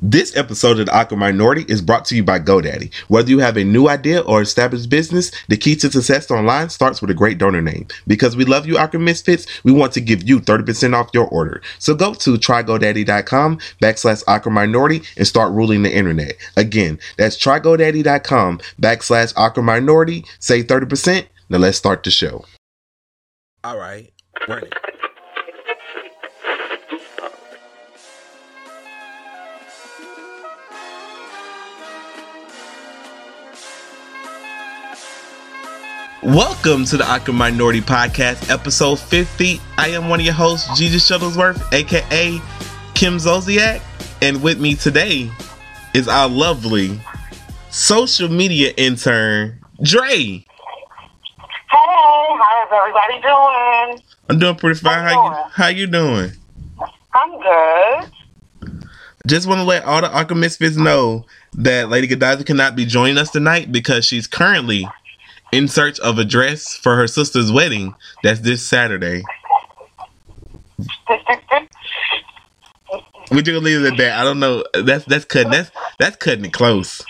This episode of the Awkward Minority is brought to you by GoDaddy. Whether you have a new idea or established business, the key to success online starts with a great domain name. Because we love you, Awkward Misfits, we want to give you 30% off your order. So go to trygodaddy.com backslash awkward minority and start ruling the internet. Again, that's trygodaddy.com backslash awkward minority. Save 30%. Now let's start the show. All right, run Welcome to the Awkward Minority Podcast, episode 50. I am one of your hosts, Jesus Shuttlesworth, aka Kim Zolciak, and with me today is our lovely social media intern, Dre. Hey, how's everybody doing? I'm doing pretty fine. How you How you, how you doing? I'm good. Just want to let all the Awkward Misfits know that Lady Godiva cannot be joining us tonight because she's currently in search of a dress for her sister's wedding. That's this Saturday. We're gonna leave it at that. I don't know. That's that's cutting. That's that's cutting it close.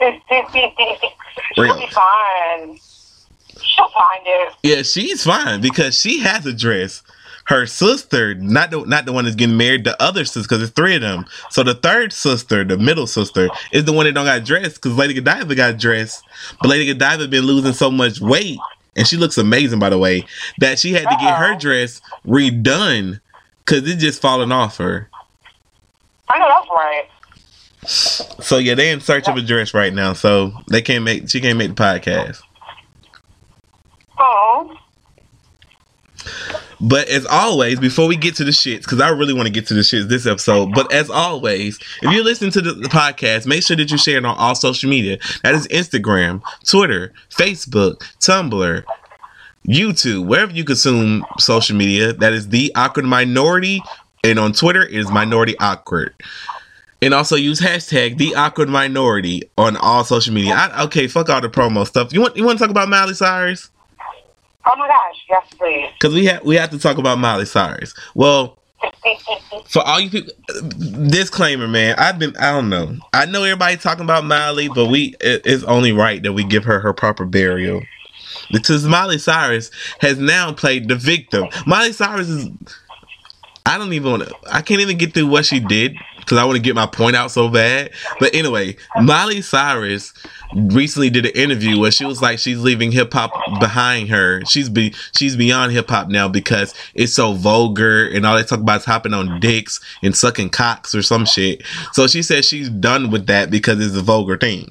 She'll be fine. She'll find it. Yeah, she's fine because she has a dress. Her sister, not the not the one that's getting married, the other sister, because there's three of them. So the third sister, the middle sister, is the one that don't got dressed because Lady Godiva got dressed. But Lady Godiva been losing so much weight, and she looks amazing by the way, that she had to get her dress redone because it's just falling off her. I know that's right. So yeah, they in search of a dress right now. So they can't make she can't make the podcast. Oh, But as always, before we get to the shits, because I really want to get to the shits this episode. But as always, if you're listening to the, the podcast, make sure that you share it on all social media. That is Instagram, Twitter, Facebook, Tumblr, YouTube, wherever you consume social media. That is the awkward minority, and on Twitter it is minority awkward. And also use hashtag the awkward minority on all social media. I, okay, fuck all the promo stuff. You want you want to talk about Miley Cyrus? Oh my gosh, yes, please. Because we have we have to talk about Miley Cyrus. Well, for all you people, disclaimer, man. I've been I don't know. I know everybody talking about Miley, but we it, it's only right that we give her her proper burial. Because Miley Cyrus has now played the victim. Miley Cyrus is. I don't even want to. I can't even get through what she did because I want to get my point out so bad. But anyway, Miley Cyrus recently did an interview where she was like she's leaving hip hop behind her. She's be she's beyond hip hop now because it's so vulgar and all they talk about is hopping on dicks and sucking cocks or some shit. So she said she's done with that because it's a vulgar thing.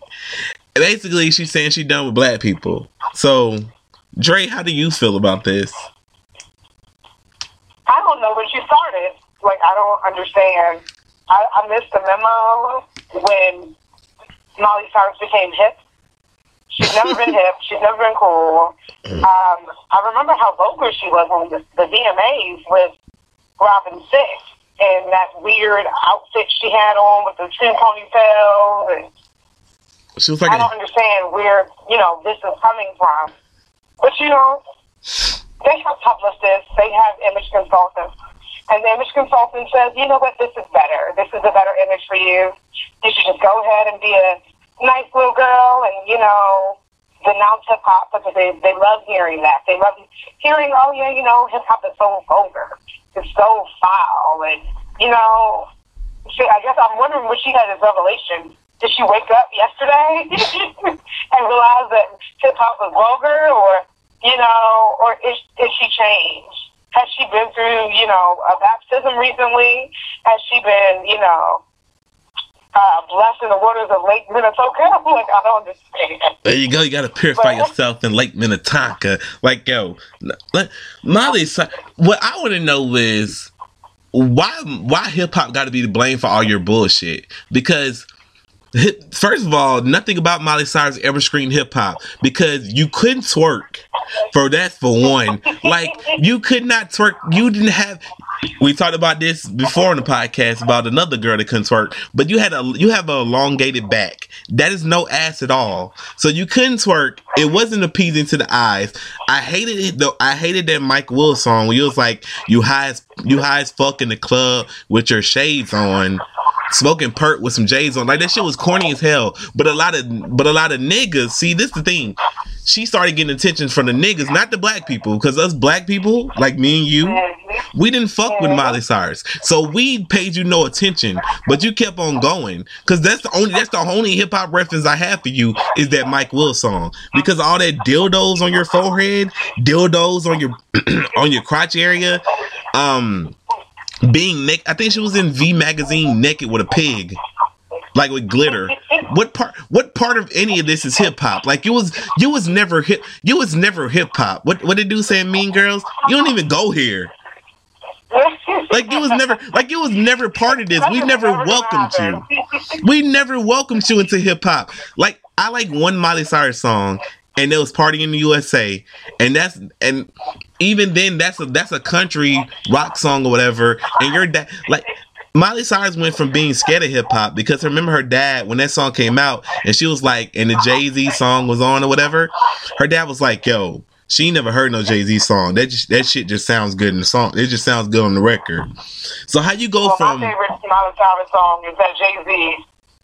Basically, she's saying she's done with black people. So, Dre, how do you feel about this? I don't know when she started. Like, I don't understand. I, I missed the memo when Molly Cyrus became hip. She's never been hip. She's never been cool. Um, I remember how vulgar she was on the, the VMAs with Robin Thicke and that weird outfit she had on with the trim ponytails. And She was like, I a- don't understand where, you know, this is coming from. But, you know, they have publicists, they have image consultants. And the image consultant says, you know what, this is better. This is a better image for you. You should just go ahead and be a nice little girl and, you know, denounce hip hop because they, they love hearing that. They love hearing, oh, yeah, you know, hip hop is so vulgar. It's so foul. And, you know, she, I guess I'm wondering when she had this revelation. Did she wake up yesterday and realize that hip hop was vulgar, or you know, or is is she changed? Has she been through you know a baptism recently? Has she been you know uh, blessed in the waters of Lake Minnetonka? Like I don't understand. There you go. You got to purify yourself in Lake Minnetonka. Like, yo, like, Molly, what I want to know is why why hip hop got to be to blame for all your bullshit? Because first of all, nothing about Molly Cyrus ever screamed hip hop because you couldn't twerk For that's for one. Like you could not twerk. You didn't have. We talked about this before in the podcast about another girl that couldn't twerk, but you had a you have a elongated back. That is no ass at all. So you couldn't twerk. It wasn't appeasing to the eyes. I hated it though. I hated that Mike Will song where he was like, "You high as you high as fuck in the club with your shades on." smoking perk with some J's on. Like that shit was corny as hell. But a lot of but a lot of niggas, see this the thing. She started getting attention from the niggas, not the black people. Cause us black people, like me and you, we didn't fuck with Miley Cyrus. So we paid you no attention. But you kept on going. Cause that's the only that's the only hip hop reference I have for you is that Mike Will song. Because all that dildos on your forehead, dildos on your on your crotch area, um being naked. I think she was in V magazine naked with a pig, like with glitter. What part? What part of any of this is hip hop? Like you was you was never hip. You was never hip hop. What what did do say Mean Girls? You don't even go here. Like you was never like you was never part of this. We never welcomed you. We never welcomed you into hip hop. Like I like one Miley Cyrus song, and it was Party in the USA, and that's and even then that's a that's a country rock song or whatever, and your dad like. Miley Cyrus went from being scared of hip hop because remember her dad when that song came out and she was like, and the Jay Z song was on or whatever. Her dad was like, "Yo, she never heard no Jay Z song. That just, that shit just sounds good in the song. It just sounds good on the record. So how you go well, from? My favorite Miley Cyrus song is that Jay Z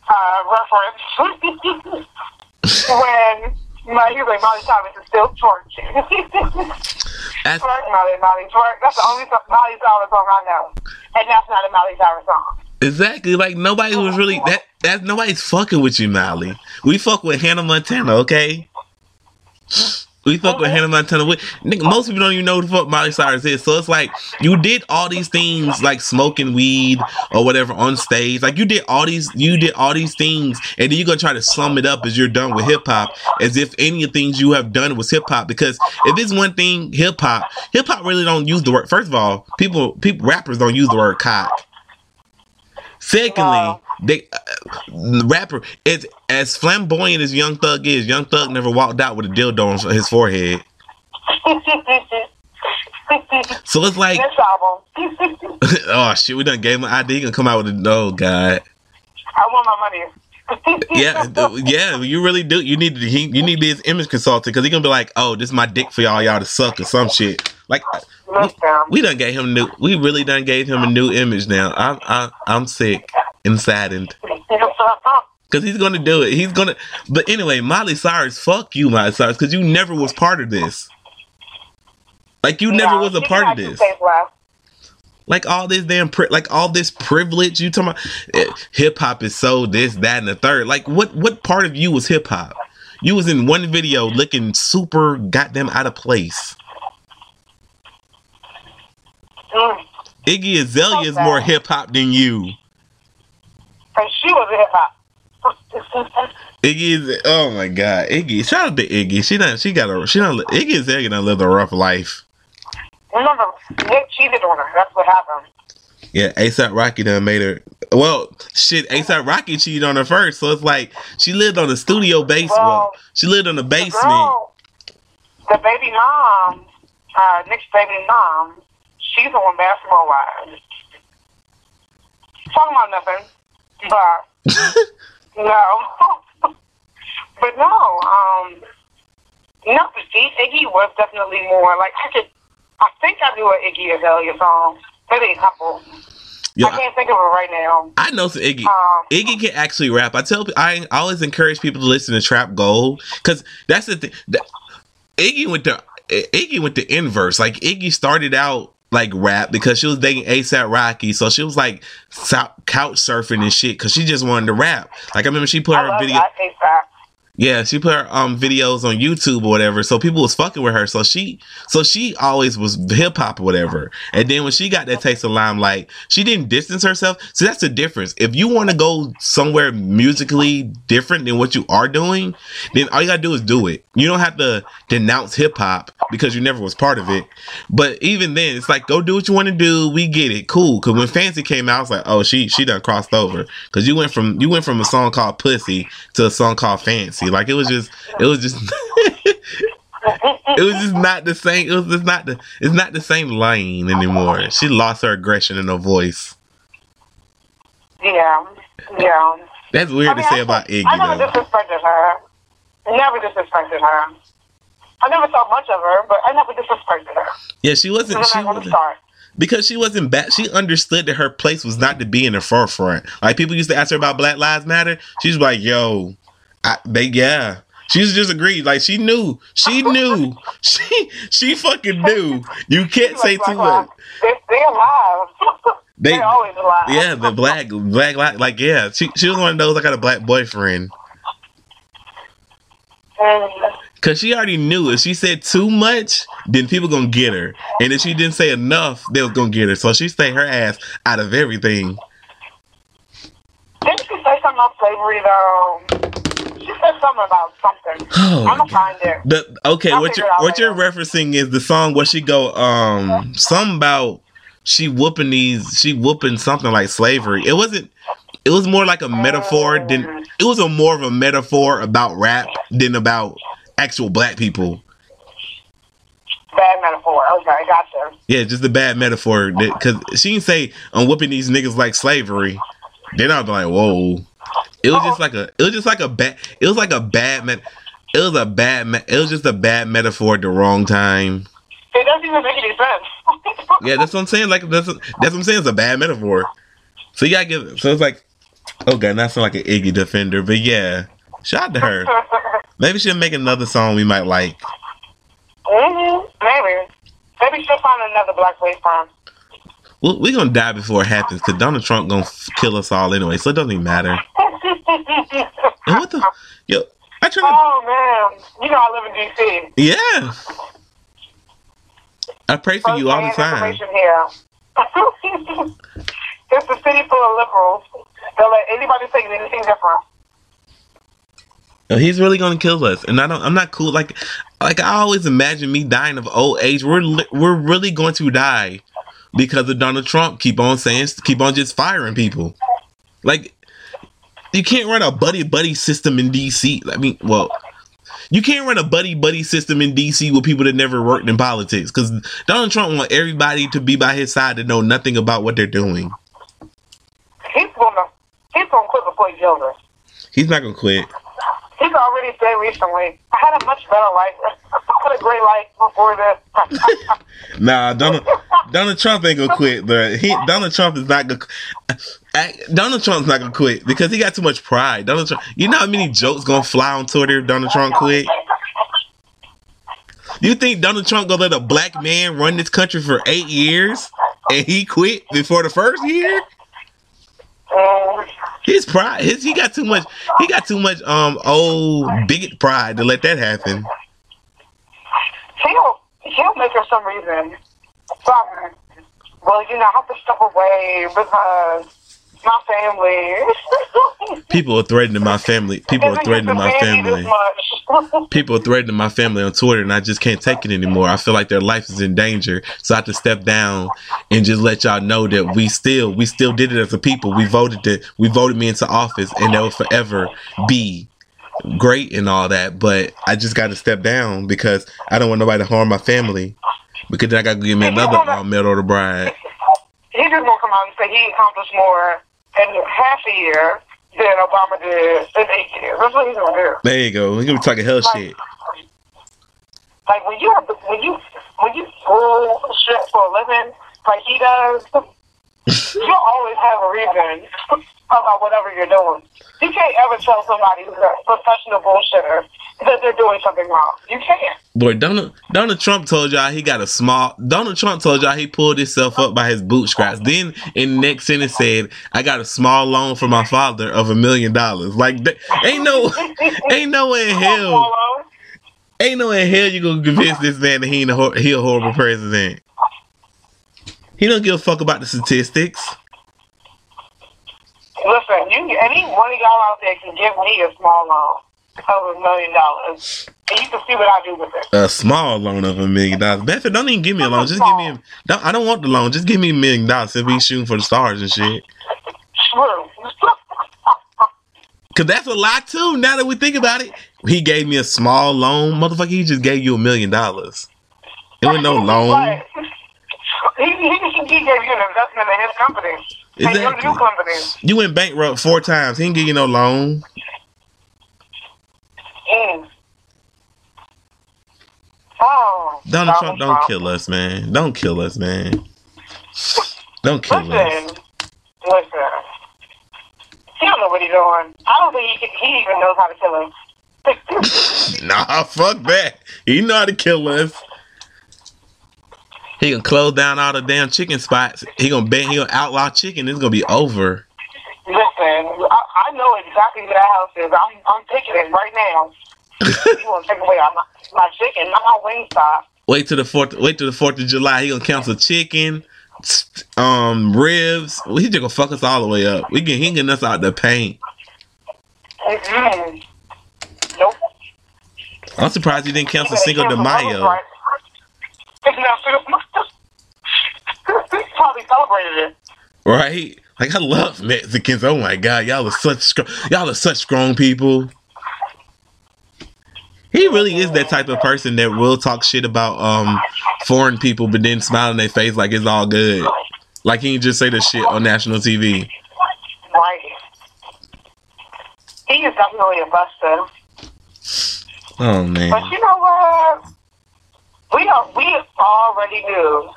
uh, reference when my, he was like, Miley Cyrus is still twerking. That's- twerk, Miley, Miley, twerk. That's the only so- Miley Cyrus song I know. And that's not a Miley Cyrus song. Exactly. Like nobody was really that. That nobody's fucking with you, Molly. We fuck with Hannah Montana, okay? We fuck oh, with Hannah Montana. We, nigga, most people don't even know who the fuck Miley Cyrus is. So it's like you did all these things, like smoking weed or whatever on stage. Like you did all these, you did all these things, and then you're gonna try to sum it up as you're done with hip hop, as if any of the things you have done was hip hop. Because if it's one thing, hip hop, hip hop really don't use the word. First of all, people, people, rappers don't use the word cock. Secondly, Wow. They uh, the rapper is as flamboyant as Young Thug is. Young Thug never walked out with a dildo on his forehead. So it's like, oh shit, we done gave him an idea. He gonna come out with a oh god, I want my money. yeah, yeah. You really do. You need to. He, you need to be his image consultant because he gonna be like, oh, this is my dick for y'all, y'all to suck or some shit. Like Listen. we done gave him new. We really done gave him a new image now. I'm I, I'm sick and saddened. Cause he's gonna do it. He's gonna. But anyway, Miley Cyrus, fuck you, Miley Cyrus, because you never was part of this. Like you never Yeah, was a part of this. Like all this damn, pri- like all this privilege. You talking about hip hop is so this, that, and the third. Like what? What part of you was hip hop? You was in one video looking super goddamn out of place. Mm. Iggy Azalea is more hip hop than you. And she was a hip hop. Iggy is oh my god, Iggy. Shout out to Iggy. She done she got a she done Iggy's Iggy done lived a rough life. Remember, Nick cheated on her. That's what happened. Yeah, ASAP Rocky done made her. Well, shit, ASAP Rocky cheated on her first, so it's like she lived on a studio basement. Well, she lived on the The basement. girl, the baby mom, uh, Nick's baby mom, she's on basketball wives. Talking about nothing, but no, but no. Um, no, Iggy was definitely more like I could. I think I do an Iggy Azalea song. Maybe a couple. Yo, I can't think of it right now. I know some Iggy. Um, Iggy can actually rap. I tell I always encourage people to listen to Trap Gold because that's the thing. Iggy went to Iggy went to inverse. Like Iggy started out like rap because she was dating ASAP Rocky, so she was like couch surfing and shit because she just wanted to rap. Like I remember she put I her video. Yeah, she put her um videos on YouTube or whatever, so people was fucking with her. So she, so she always was hip hop or whatever. And then when she got that taste of limelight, she didn't distance herself. So that's the difference. If you want to go somewhere musically different than what you are doing, then all you gotta do is do it. You don't have to denounce hip hop because you never was part of it. But even then, it's like go do what you want to do. We get it, cool. Because when Fancy came out, I was like, oh, she she done crossed over. Because you went from you went from a song called Pussy to a song called Fancy. Like it was just it was just it was just not the same. It was just not the. It's not the same lane anymore. She lost her aggression in her voice. Yeah, yeah. That's weird I mean, to say I, about Iggy I never though. disrespected her. Never disrespected her. I never saw much of her, but I never disrespected her. Yeah, she wasn't. She I'm not going to wasn't start. because she wasn't bad. She understood that her place was not to be in the forefront. Like people used to ask her about Black Lives Matter. She's like, "Yo, I, they yeah." She just agreed. Like she knew. She knew. She she fucking knew. You can't say too much. Lives- They, they alive. They They're always alive. yeah, the black black li- like yeah. She she was one of those. I got a black boyfriend. Cause she already knew if she said too much, then people gonna get her, and if she didn't say enough, they was gonna get her. So she stayed her ass out of everything. Didn't she something about slavery though? She said something about something. Oh, I'm gonna find it. The okay, I'll what you're what you're referencing is the song where she go um something about she whooping these she whooping something like slavery. It wasn't. It was more like a metaphor than it was a more of a metaphor about rap than about actual black people. Bad metaphor. Okay, I got gotcha. Yeah, just a bad metaphor. Because she didn't say I'm whooping these niggas like slavery. Then I'd be like, whoa. It was just like a. It was just like a bad. It was like a bad. Met, it was a bad. Me, it was just a bad metaphor at the wrong time. It doesn't even make any sense. Yeah, that's what I'm saying. Like that's that's what I'm saying. It's a bad metaphor. So you gotta give. it- So it's like, oh god, not sound like an Iggy defender, but yeah, shout out to her. Maybe she'll make another song we might like. hmm Maybe. Maybe she'll find another black place farm. We're gonna die before it happens because Donald Trump gonna f- kill us all anyway, so it doesn't even matter. And what the yo? I try to oh man, you know I live in DC. Yeah. I pray for you all the time. here. it's a city full of liberals. They'll let anybody say anything different. Uh, He's really gonna kill us, and I don't. I'm not cool. Like, like I always imagine me dying of old age. We're li- we're really going to die because of Donald Trump. Keep on saying, keep on just firing people. Like, you can't run a buddy buddy system in DC. I mean, well, you can't run a buddy buddy system in DC with people that never worked in politics because Donald Trump want everybody to be by his side to know nothing about what they're doing. He's gonna he's gonna quit before he kills us. He's not gonna quit. He's already said recently, I had a much better life. A great life before this. Nah, Donald Donald Trump ain't gonna quit, but he Donald Trump is not gonna. Donald Trump's not gonna quit because he got too much pride. Donald Trump, you know how many jokes gonna fly on Twitter if Donald Trump quit? You think Donald Trump gonna let a black man run this country for eight years and he quit before the first year? His pride, his he got too much. He got too much um old bigot pride to let that happen. He'll he'll make for some reason. Some, well, you know, I have to step away because my family. People are threatening my family. People are threatening my family. people are threatening my family on Twitter, and I just can't take it anymore. I feel like their life is in danger, so I have to step down and just let y'all know that we still, we still did it as a people. We voted it, we voted me into office, and that will forever be great and all that. But I just got to step down because I don't want nobody to harm my family. Because then I got to give me another um, mail order bride. He's just gonna come out and say he accomplished more in half a year than Obama did in eight years. That's what he's gonna do. There you go. We're gonna be talking hell shit. Like when you when you when you pull shit for a living, like he does, you always have a reason about whatever you're doing. You can't ever tell somebody who's a professional bullshitter that they're doing something wrong. You can't. Boy, Donald Donald Trump told y'all he got a small. Donald Trump told y'all he pulled himself up by his bootstraps. Then in the next sentence said, "I got a small loan from my father of a million dollars." Like, that, ain't no, ain't no way in hell, ain't no way in hell you gonna convince this man that he ain't a, he a horrible president. He don't give a fuck about the statistics. Listen, you any one of y'all out there can give me a small loan of a million dollars, and you can see what I do with it. A small loan of a million dollars. Bedford, don't even give me a loan. Just give me. A, don't, I don't want the loan. Just give me a million dollars if we shooting for the stars and shit. True. Cause that's a lot too. Now that we think about it, he gave me a small loan, motherfucker. He just gave you a million dollars. It was no loan. He, he, he gave you an investment in his company. Exactly. You went bankrupt four times. He didn't give you no loan. Mm. Oh, Donald Trump, don't kill us, man. Don't kill us, man. Don't kill us. Listen, listen. He don't know what he's doing. I don't think he, he even knows how to kill him. Nah, fuck that. He know how to kill us. He can close down all the damn chicken spots. He gonna ban. He gonna outlaw chicken. It's gonna be over. Listen, I, I know exactly where that house is. I'm, I'm taking it right now. you want to take away my, my chicken, not my wing stop. Wait till the fourth. Wait till the Fourth of July. He gonna cancel chicken, um, ribs. He just gonna fuck us all the way up. We can he getting us out the paint. Mm-mm. Nope. I'm surprised he didn't cancel Cinco de cancel Mother's Mayo. Right. He probably celebrated it. Right? Like I love Mexicans. Oh my god, y'all are such strong. Y'all are such strong people. He really is that type of person that will talk shit about um foreign people, but then smile in their face like it's all good. Like he can just say the shit on national TV. Right. He is definitely a buster. Oh man. But you know what? We are, we already knew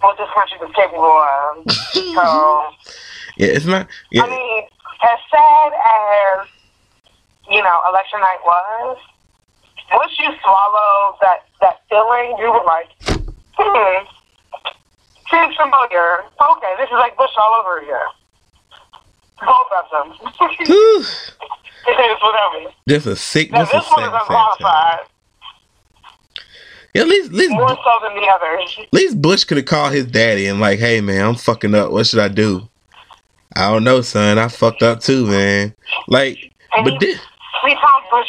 what this country was capable of. So, Yeah, it's not. I Yeah, mean, as sad as, you know, election night was, once you swallow that, that feeling, you were like, hmm, seems familiar. Okay, this is like Bush all over again. Both of them. It is whatever. just a sick. Now, this one is sad, sad unqualified. Yeah, at least, at least, more so than the others. at least Bush could have called his daddy and like, hey man, I'm fucking up. What should I do? I don't know, son. I fucked up too, man. Like, And but this, we told Bush,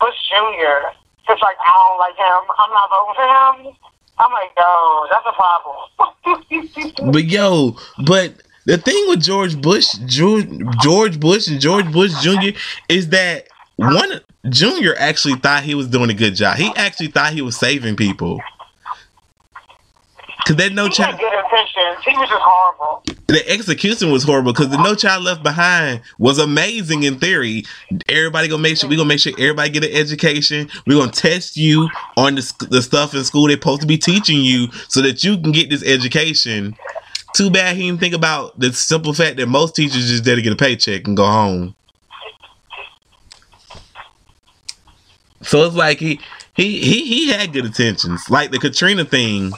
Bush Jr. It's like, I don't like him. I'm not voting for him. I'm like, no, that's a problem. but yo, but the thing with George Bush, George, George Bush, and George Bush Jr. is that one Junior actually thought he was doing a good job. He actually thought he was saving people. Cause that no child, good intentions. He was just horrible. the execution was horrible. Cause the No Child Left Behind was amazing in theory. Everybody gonna make sure we gonna make sure everybody get an education. We're gonna test you on the, the stuff in school they're supposed to be teaching you, so that you can get this education. Too bad he didn't think about the simple fact that most teachers just there to get a paycheck and go home. So it's like he he he he had good intentions, like the Katrina thing.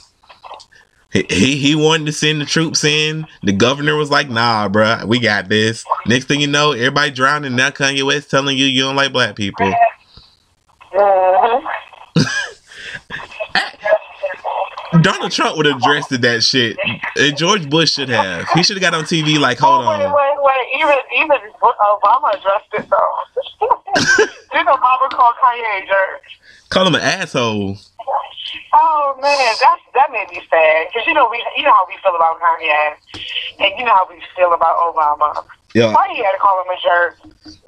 He, he wanted to send the troops in. The governor was like, "Nah, bruh, we got this." Next thing you know, everybody drowning. Now Kanye West telling you you don't like black people. Mm-hmm. Donald Trump would have addressed that shit. And George Bush should have. He should have got on TV like, "Hold oh, wait, on." wait, wait. Even, even Obama addressed it, though. Didn't Obama call Kanye a jerk? Call him an asshole. Oh man, that that made me sad because you know we you know how we feel about Kanye, and you know how we feel about Obama. Yo, Why he had to call him a jerk?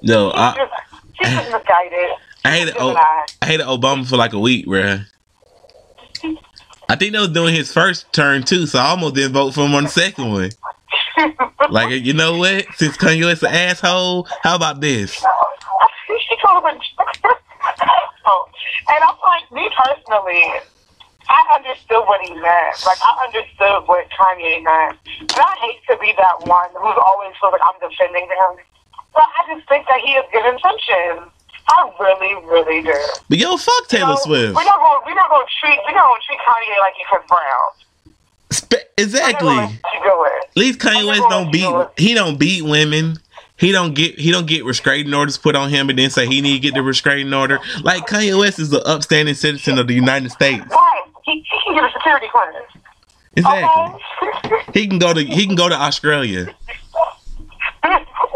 No, I, just he's just misguided. I hated o-. I hated Obama for like a week, bruh. I think they was doing his first turn too, so I almost didn't vote for him on the second one. Like, you know what? Since Kanye West an asshole, how about this? she him and I'm like, me personally, I understood what he meant. Like, I understood what Kanye meant. And I hate to be that one who's always feels like I'm defending him. But I just think that he has good intentions. I really, really do. But yo, fuck Taylor You know, Swift. We're not gonna We're not to treat. We're not to treat Kanye like he's Chris Brown. Spe- exactly. not gonna let you do it. At least Kanye West don't beat. He don't beat women. He don't get. He don't get restraining orders put on him, and then say he need to get the restraining order. Like Kanye West is an upstanding citizen of the United States. Right. He, he can get a security clearance. Exactly. Okay. He can go to. He can go to Australia.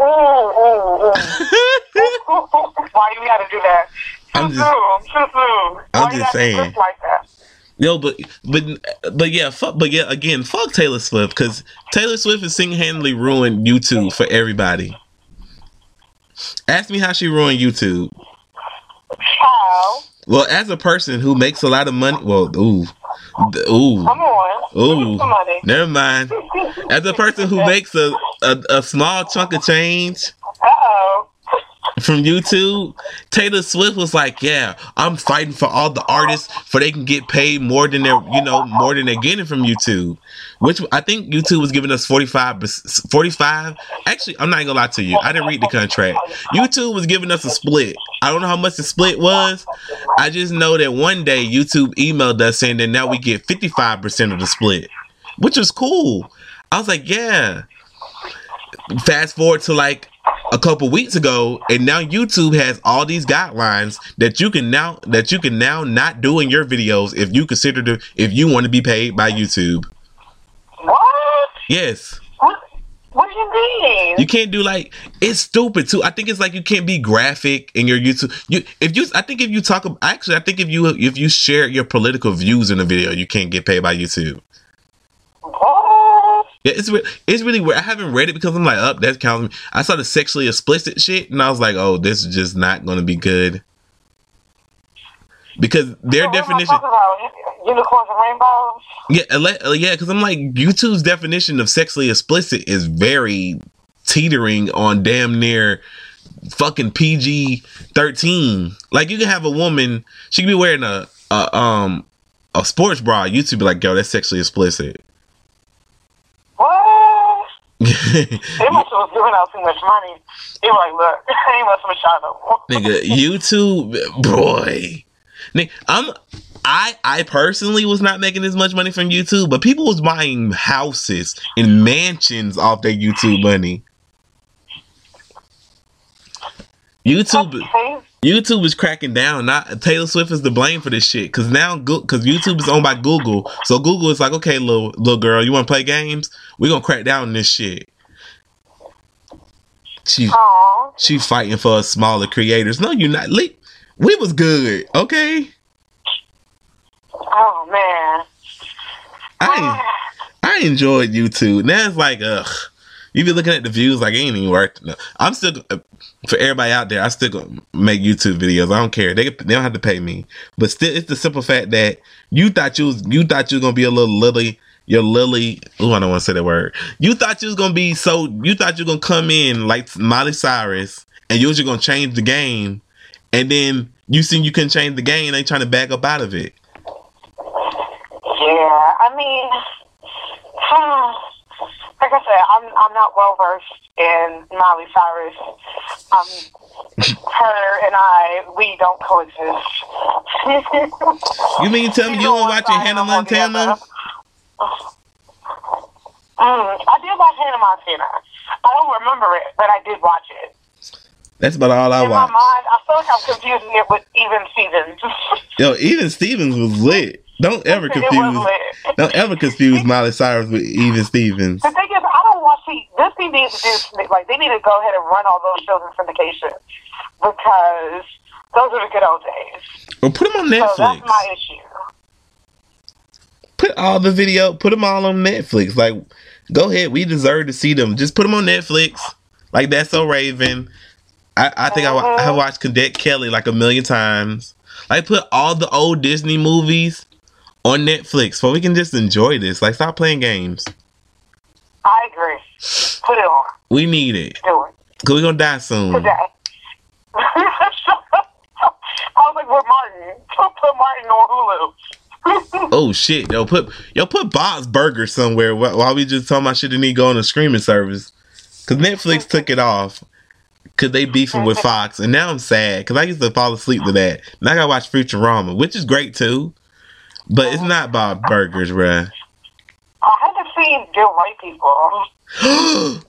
ooh, ooh, ooh. Why you got to do that? Too I'm just- soon. Too soon. I'm Why just gotta saying. Like that? Yo, but but but yeah, fuck. But yeah, again, fuck Taylor Swift because Taylor Swift has single handedly ruined YouTube for everybody. Ask me how she ruined YouTube. How? Well, as a person who makes a lot of money, well, ooh, ooh, Come on. Ooh, never mind. As a person who makes a, a, a small chunk of change. From YouTube, Taylor Swift was like, "Yeah, I'm fighting for all the artists for they can get paid more than they're, you know, more than they're getting from YouTube." Which I think YouTube was giving us 45, 45. Actually, I'm not gonna lie to you. I didn't read the contract. YouTube was giving us a split. I don't know how much the split was. I just know that one day YouTube emailed us saying that now we get 55% of the split, which was cool. I was like, yeah. Fast forward to like a couple weeks ago, and now YouTube has all these guidelines that you can now that you can now not do in your videos if you consider to if you want to be paid by YouTube. What? Yes. What? What do you mean? You can't do like it's stupid too. I think it's like you can't be graphic in your YouTube. You if you I think if you talk actually I think if you if you share your political views in a video, you can't get paid by YouTube. Yeah, it's re- it's really weird. I haven't read it because I'm like, up that counts. me. I saw the sexually explicit shit, and I was like, oh, this is just not going to be good. Because their So what am I definition? Unicorns and rainbows? yeah, ele- uh, yeah, because I'm like, YouTube's definition of sexually explicit is very teetering on damn near fucking PG thirteen. Like you can have a woman, she could be wearing a, a um a sports bra. YouTube be like, yo, that's sexually explicit. They must have giving out too much money. They were like, look, they must have shot them. nigga youtube boy Nigga, i'm i i personally was not making as much money from youtube but people was buying houses and mansions off their youtube money youtube youtube is cracking down not taylor swift is to blame for this shit because now because youtube is owned by google so google is like okay little little girl you want to play games we gonna crack down on this shit she Aw. she fighting for us smaller creators. No, you're not. We was good, okay. Oh, man. I I enjoyed YouTube. Now it's like, ugh. You be looking at the views like it ain't even worth. No. I'm still for everybody out there. I still gonna make YouTube videos. I don't care. They they don't have to pay me. But still, it's the simple fact that you thought you was you thought you was gonna be a little lily. Your lily. Oh, I don't want to say that word. You thought you was gonna be so. You thought you gonna come in like Miley Cyrus, and you was just gonna change the game, and then you seen you couldn't change the game. They trying to back up out of it. Yeah, I mean, hmm, like I said, I'm I'm not well versed in Miley Cyrus. Um, her and I, we don't coexist. You mean tell me you weren't watch Hannah Montana? Mm, I did watch Hannah Montana. I don't remember it, but I did watch it. That's about all I In my mind, I feel like I'm confusing it with Even Stevens. Yo, even Stevens was lit. Don't ever confuse. Don't ever confuse Miley Cyrus with even Stevens. The thing is, I don't watch the, this TV needs to do like they need to go ahead and run all those shows in syndication because those are the good old days. Or put them on So that's my issue. Put all the video. Put them all on Netflix. Like, go ahead. We deserve to see them. Just put them on Netflix. Like that's so Raven. I, I think I, wa- I have watched Cadet Kelly like a million times. Like put all the old Disney movies on Netflix so we can just enjoy this. Like stop playing games. I agree. Put it on. We need it. Do it Cause we're gonna die soon. today. I was like, "Where Martin? Put Martin on Hulu." Oh shit, yo, put yo put Bob's Burger somewhere while, we just talking about shit that need to go on a streaming service. Cause Netflix took it off. Cause they beefing with Fox, and now I'm sad. Cause I used to fall asleep to that. Now I gotta watch Futurama, which is great too. But it's not Bob's Burgers, bruh. I haven't seen Dear White People.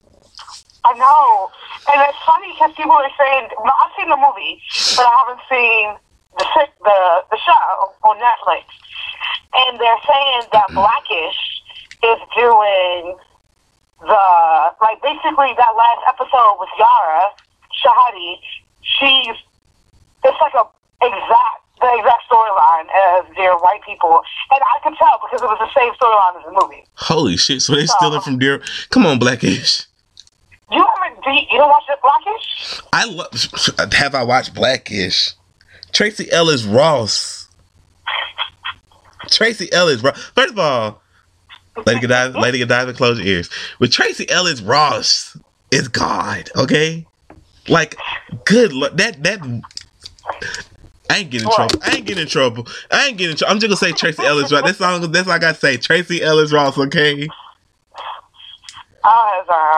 I know, and it's funny because people are saying, "No, I've seen the movie, but I haven't seen the the the show on Netflix." And they're saying that Blackish is doing the like basically that last episode with Yara Shahidi. She's it's like a exact the exact storyline as Dear White People, and I could tell because it was the same storyline as the movie. Holy shit! So they stealing from Dear. Come on, Blackish. You haven't do you, you don't watch Blackish? I love. Have I watched Blackish? Tracee Ellis Ross. Tracee Ellis Ross. First of all, Lady Godiva, Lady Godiva, close your ears. With Tracee Ellis Ross is God, okay? Like, good luck. That that I ain't getting in trouble. I ain't getting in trouble. I ain't getting in trouble. I'm just gonna say Tracee Ellis Ross. That's all. That's all I gotta say. Tracee Ellis Ross, okay?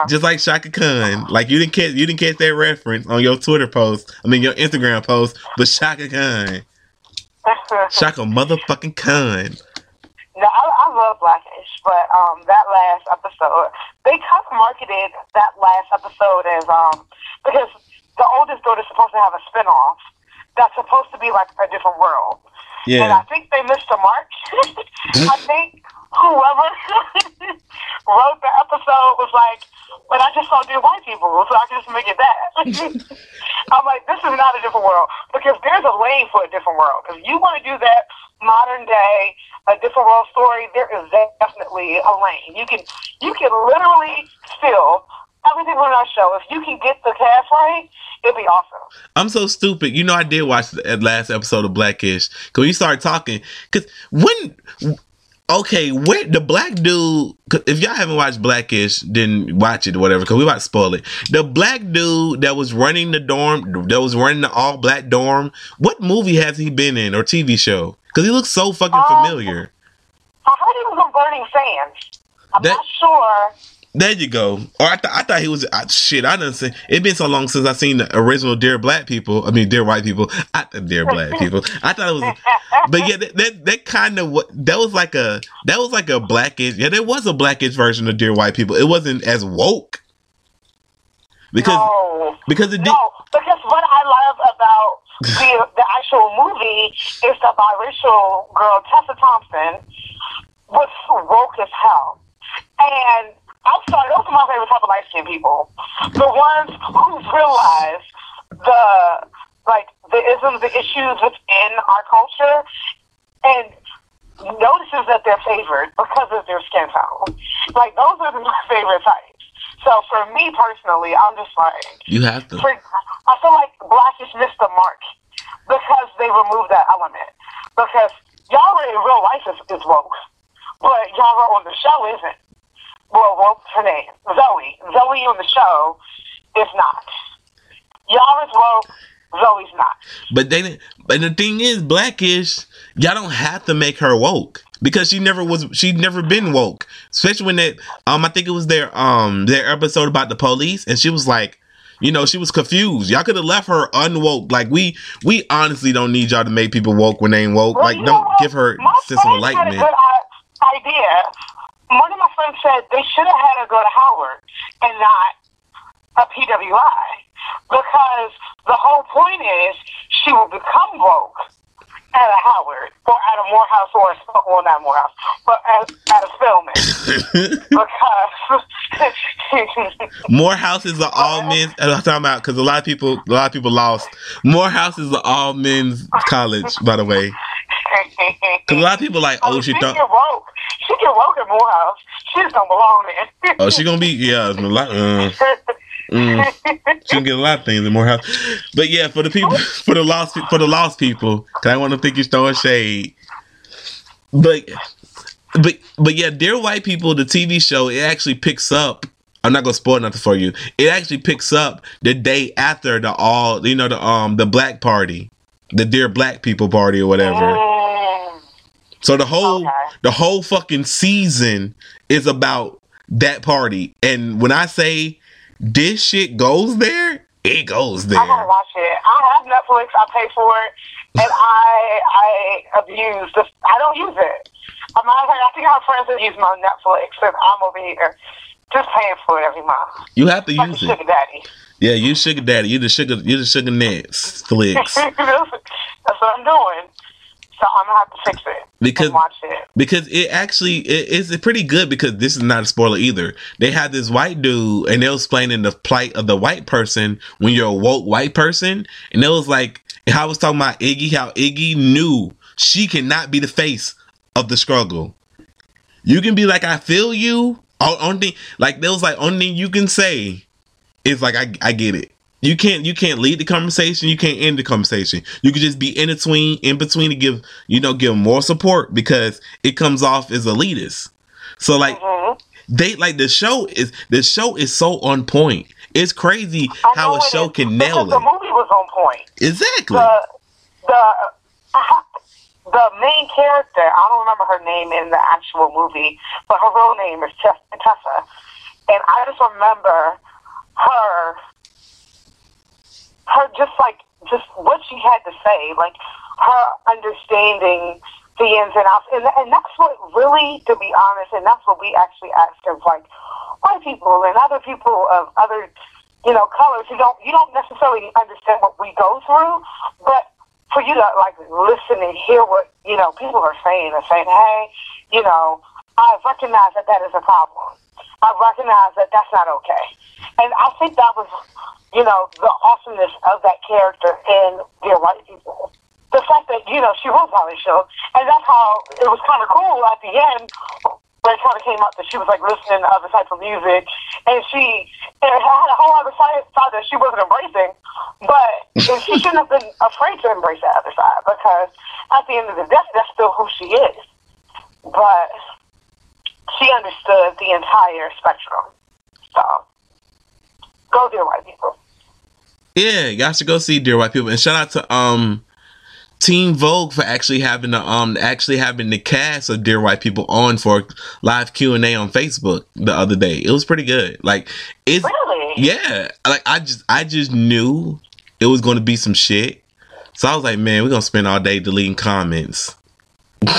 Just like Chaka Khan. Like you didn't catch you didn't catch that reference on your Twitter post. I mean your Instagram post, but Chaka Khan. Chaka motherfucking Khan. no, I, I love Blackish, but um, that last episode, they kind of marketed that last episode as um, because the oldest daughter's supposed to have a spinoff that's supposed to be like a different world. Yeah. And I think they missed the mark. I think whoever wrote the episode was like, but I just saw Dear White People, so I can just make it that. I'm like, this is not a different world because there's a lane for a different world. If you want to do that modern day, a different world story, there is definitely a lane. You can you can literally steal everything from that show. If you can get the cast right, it'd be awesome. I'm so stupid. You know I did watch the last episode of Blackish. Cause when you started talking, cause when okay, where the black dude 'cause if y'all haven't watched Blackish, then watch it or whatever, because we about to spoil it. The black dude that was running the dorm, that was running the all black dorm, what movie has he been in or TV show? Because he looks so fucking Um, familiar. I heard he was on Burning Sands. I'm That- not sure. There you go. Or I, th- I thought he was uh, shit. I didn't see. it been so long since I seen the original Dear Black People. I mean, Dear White People. I, Dear Black People. I thought it was, but yeah, that that, that kind of what that was like a that was like a blackish. Yeah, there was a blackish version of Dear White People. It wasn't as woke because no. because it did. No, because what I love about the the actual movie is the biracial girl Tessa Thompson was woke as hell, and I'm sorry, those are my favorite type of light skinned people, the ones who realize the like the isms, the issues within our culture, and notices that they're favored because of their skin tone. Like those are my favorite types. So for me personally, I'm just like You have to. for, I feel like Blackish missed the mark because they removed that element. Because Yara in real life is, is woke, but Yara on the show isn't. Well, what's her name? Zoe. Zoe on the show is not. Yara's woke. Zoe's not. But they didn't. But the thing is, blackish. Y'all don't have to make her woke because she never was. She'd never been woke. Especially when that. Um, I think it was their um their episode about the police, and she was like, you know, she was confused. Y'all could have left her unwoke. Like we we honestly don't need y'all to make people woke when they ain't woke. Well, like don't what? give her My sense of enlightenment. good idea. One of my friends said they should have had her go to Howard and not a PWI because the whole point is she will become woke at a Howard or at a Morehouse or a well not Morehouse but at, at a Spelman because Morehouse is the all men's. I'm talking about because a lot of people, a lot of people lost. Morehouse is the all men's college, by the way. Because a lot of people like, oh, she she thought, get woke. She get woke at Morehouse. She just don't belong there. oh, she gonna be, yeah, a lot. Uh, mm. She can get a lot of things in Morehouse. But yeah, for the people, for the lost, for the lost people, because I want to think you're throwing shade. But, but, but yeah, dear white people, the TV show it actually picks up. I'm not gonna spoil nothing for you. It actually picks up the day after the all, you know, the um, the black party, the dear black people party or whatever. So the whole Okay. the whole fucking season is about that party. And when I say this shit goes there, it goes there. I gotta watch it. I have Netflix. I pay for it, and I I abuse the. I don't use it. I'm not. I think I have friends that use my Netflix, and I'm over here just paying for it every month. You have to Like use it. sugar daddy. Yeah, you sugar daddy. You the sugar. You the sugar nets flicks. That's what I'm doing. So I'm gonna have to fix it Because and watch it. because it actually it is pretty good because this is not a spoiler either. They had this white dude and they was explaining the plight of the white person when you're a woke white person, and it was like I was talking about Iggy, how Iggy knew she cannot be the face of the struggle. You can be like, I feel you. Only like there was like only thing you can say it's like I I get it. You can't you can't lead the conversation. You can't end the conversation. You can just be in between in between to give you know give more support because it comes off as elitist. So like Mhm. they like the show is the show is so on point. It's crazy how a show is, can nail it. The movie was on point. Exactly. The the the main character, I don't remember her name in the actual movie, but her real name is Tess- Tessa, and I just remember her her just like just what she had to say, like her understanding the ins and outs, and and that's what really, to be honest, and that's what we actually ask of like white people and other people of other you know colors who don't you don't necessarily understand what we go through, but for you to like listen and hear what you know people are saying and saying, hey, you know, I recognize that that is a problem. I recognize that that's not okay, and I think that was you know, the awesomeness of that character in Dear White People. The fact that, you know, she was on the show. And that's how it was kind of cool at the end when it kind of came out that she was like listening to other types of music. And she and had a whole other side, side that she wasn't embracing. But she shouldn't have been afraid to embrace that other side because at the end of the day, that's still who she is. But she understood the entire spectrum. So, go Dear White People. Yeah, y'all should go see Dear White People. And shout out to um Teen Vogue for actually having the um actually having the cast of Dear White People on for live Q and A on Facebook the other day. It was pretty good. Like it's Really? yeah. Like I just I just knew it was gonna be some shit. So I was like, man, we're gonna spend all day deleting comments.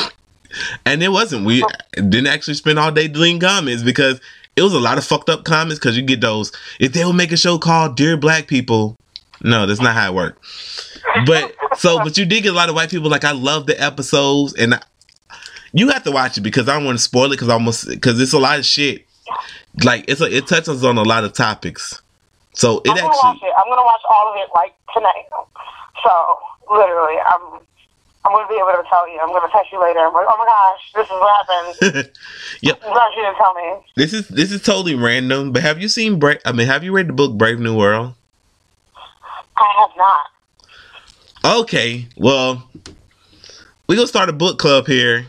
and it wasn't. We didn't actually spend all day deleting comments because it was a lot of fucked up comments because you get those if they would make a show called Dear Black People. No, that's not how it worked. But so, but you did get a lot of white people like I love the episodes, and I, you have to watch it because I don't want to spoil it because almost because it's a lot of shit. Like it's a, it touches on a lot of topics. So it I'm gonna watch actually it. I'm gonna watch all of it like tonight. So literally, I'm I'm gonna be able to tell you. I'm gonna text you later. I'm like, oh my gosh, this is what happened. Yep. I'm glad you didn't tell me. this is this is totally random. But have you seen Brave? I mean, have you read the book Brave New World? I have not. Okay, well, we gonna start a book club here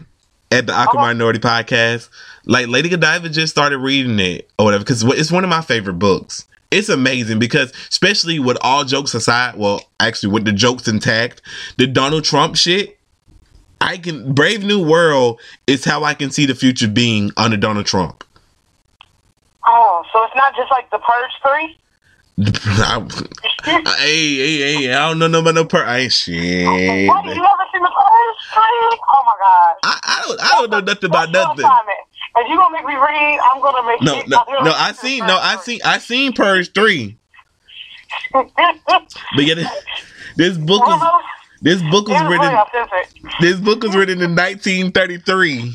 at the Awkward Okay. Minority Podcast. Like Lady Godiva just started reading it or whatever because it's one of my favorite books. It's amazing because, especially with all jokes aside, well, actually with the jokes intact, the Donald Trump shit, I can Brave New World is how I can see the future being under Donald Trump. Oh, so it's not just like the Purge three. I, hey, hey, hey! I don't know no about no per. I ain't shit. What? You ever seen the Purge three? Oh my god. I, I don't. I don't know nothing about nothing. assignment. If you gonna make me read, I'm gonna make No, no, no. I seen. No, I seen. I seen Purge three. But yeah, this, this book was. This book was written. This book was written in 1933.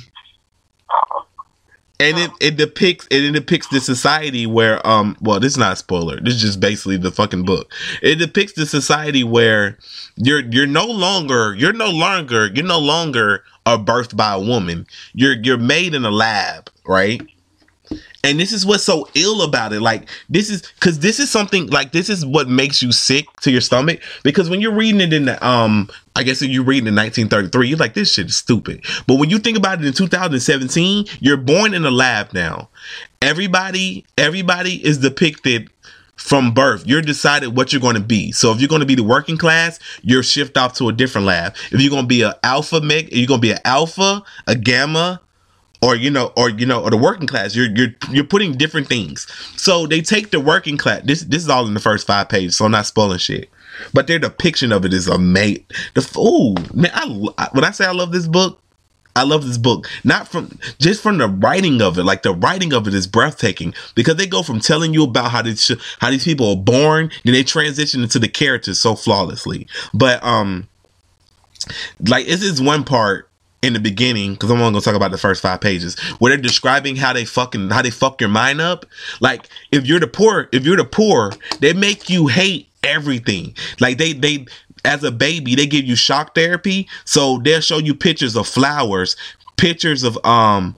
And it, it depicts it, depicts the society where um well this is not a spoiler this is just basically the fucking book it depicts the society where you're you're no longer you're no longer you're no longer are birthed by a woman you're you're made in a lab right and this is what's so ill about it. Like this is because this is something like this is what makes you sick to your stomach. Because when you're reading it in the um, I guess you're reading in 1933, you're like this shit is stupid. But when you think about it in 2017, you're born in a lab now. Everybody, everybody is depicted from birth. You're decided what you're going to be. So if you're going to be the working class, you're shift off to a different lab. If you're going to be an alpha meg, you're going to be an alpha, a gamma, or you know, or you know, or the working class. You're you're you're putting different things. So they take the working class. This this is all in the first five pages, so I'm not spoiling shit. But their depiction of it is amazing. The oh man, I when I say I love this book, I love this book. Not from just from the writing of it. Like the writing of it is breathtaking because they go from telling you about how these how these people are born, then they transition into the characters so flawlessly. But um, like this is one part in the beginning because I'm only gonna talk about the first five pages where they're describing how they fucking how they fuck your mind up. Like if you're the poor, if you're the poor, they make you hate everything. Like they they as a baby they give you shock therapy, so they'll show you pictures of flowers, pictures of um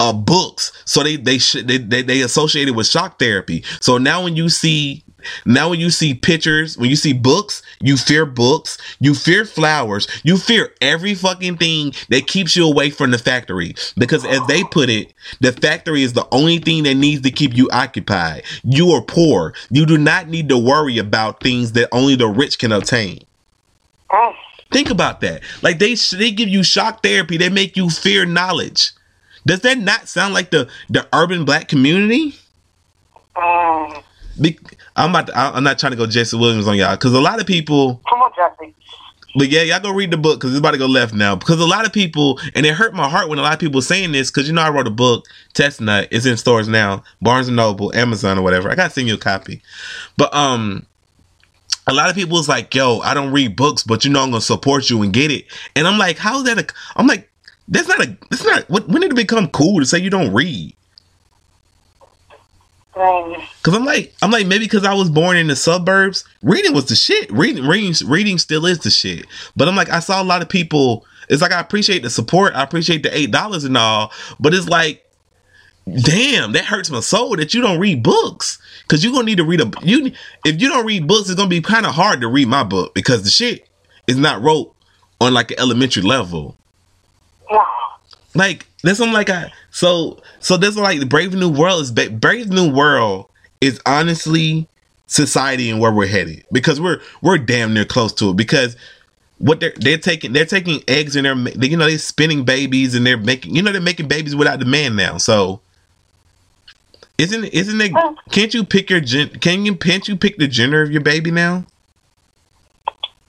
uh books. So they they should they, they they associated with shock therapy. So now when you see now when you see pictures, when you see books, you fear books, you fear flowers, you fear every fucking thing that keeps you away from the factory. Because as they put it, the factory is the only thing that needs to keep you occupied. You are poor. You do not need to worry about things that only the rich can obtain. Mm. Think about that. Like they they give you shock therapy. They make you fear knowledge. Does that not sound like the the urban black community? Mm. Be- I'm about to, I'm not trying to go Jesse Williams on y'all because a lot of people. Come on, Jesse. But yeah, y'all go read the book because it's about to go left now. Because a lot of people, and it hurt my heart when a lot of people saying this because you know I wrote a book, Test Nut. It's in stores now, Barnes and Noble, Amazon, or whatever. I gotta send you a copy. But um, a lot of people is like, "Yo, I don't read books, but you know I'm gonna support you and get it." And I'm like, "How's that?" A, I'm like, "That's not a. That's not. When did it become cool to say you don't read?" Cause I'm like, I'm like, maybe because I was born in the suburbs, reading was the shit. Reading, reading, reading still is the shit. But I'm like, I saw a lot of people. It's like I appreciate the support, I appreciate the eight dollars and all, but it's like, damn, that hurts my soul that you don't read books. Cause you're gonna need to read a you. If you don't read books, it's gonna be kind of hard to read my book because the shit is not wrote on like an elementary level. No. Like that's I'm like I so so that's like the Brave New World is Brave New World is honestly society and where we're headed because we're we're damn near close to it because what they're they're taking they're taking eggs and they're they, you know they're spinning babies and they're making you know they're making babies without the man now so isn't isn't it oh. can't you pick your gen can you can't you pick the gender of your baby now